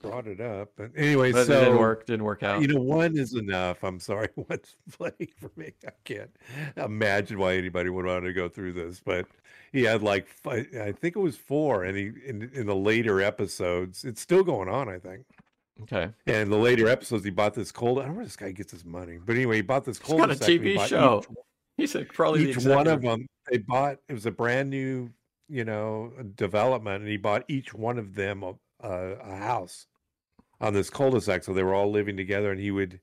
brought it up, but anyway, but so it didn't work didn't work out You know, one is enough. I'm sorry. One's plenty for me. I can't imagine why anybody would want to go through this. But he had like, I think it was four, and he in, in the later episodes, it's still going on. I think. Okay. And the later episodes, he bought this cold. I don't know where this guy gets his money, but anyway, he bought this He's cold. got a TV show. He said probably Each, one of them, they bought. It was a brand new, you know, development, and he bought each one of them a, a, a house on this cul-de-sac. So they were all living together, and he would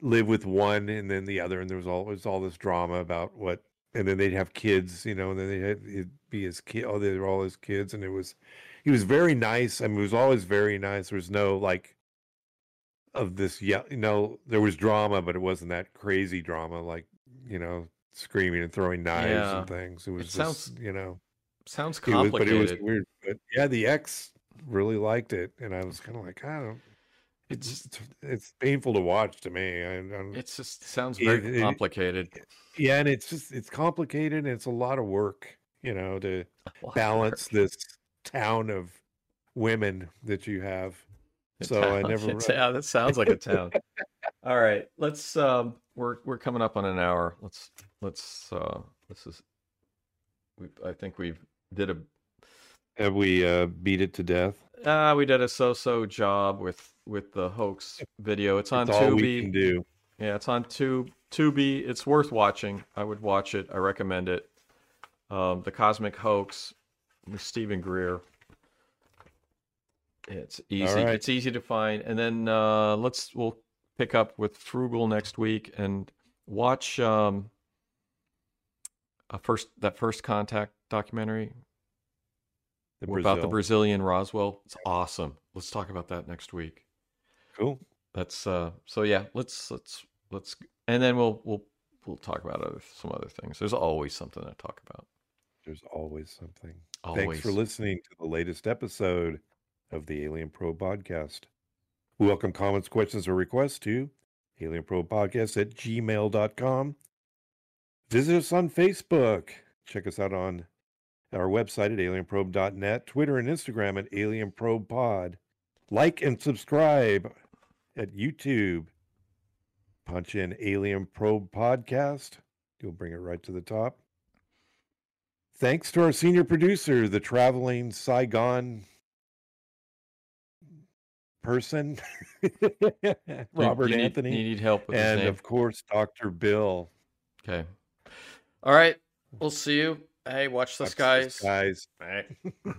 live with one and then the other, and there was always all this drama about what. And then they'd have kids, you know, and then they had it'd be his kid. Oh, they were all his kids, and it was he was very nice. I mean, he was always very nice. There was no like of this. Yeah, you know, there was drama, but it wasn't that crazy drama, like you know, screaming and throwing knives Yeah. and things. It was just, sounds you know, Sounds it was, but it was weird. But yeah, the ex really liked it, and I was kind of like, I don't. It's It's it's painful to watch to me. I, I just sounds very it- complicated. yeah, and it's just it's complicated, and it's a lot of work, you know, to A lot of balance this town of women that you have. A So I never. Yeah, that sounds like a town. All right, let's. Um, we're we're coming up on an hour. Let's let's. Uh, this is. We I think we've did a Have we uh, beat it to death? uh, we did a so-so job with with the hoax video. It's on It's all we can do. Yeah, it's on Tube Tubi. It's worth watching. I would watch it. I recommend it. Um, the Cosmic Hoax Steven Greer. It's easy. right. It's easy to find. And then uh, let's we'll pick up with Frugal next week and watch um, a first that first contact documentary The about the Brazilian Roswell. It's awesome. Let's talk about that next week. Cool. That's uh so yeah, let's let's let's and then we'll we'll we'll talk about other some other things. There's always something to talk about. There's always something. Always. Thanks for listening to the latest episode of the Alien Probe Podcast. We welcome comments, questions, or requests to alienprobepodcast at gmail.com. Visit us on Facebook. Check us out on our website at alienprobe.net, Twitter and Instagram at alienprobepod. Like and subscribe at YouTube. Punch in Alien Probe Podcast. You'll bring it right to the top. Thanks to our senior producer, the traveling Saigon person, Robert you need, Anthony, You need help with his and of course, Dr. Bill. Okay. All right. We'll see you. Hey, watch the Watch the skies. skies. All right.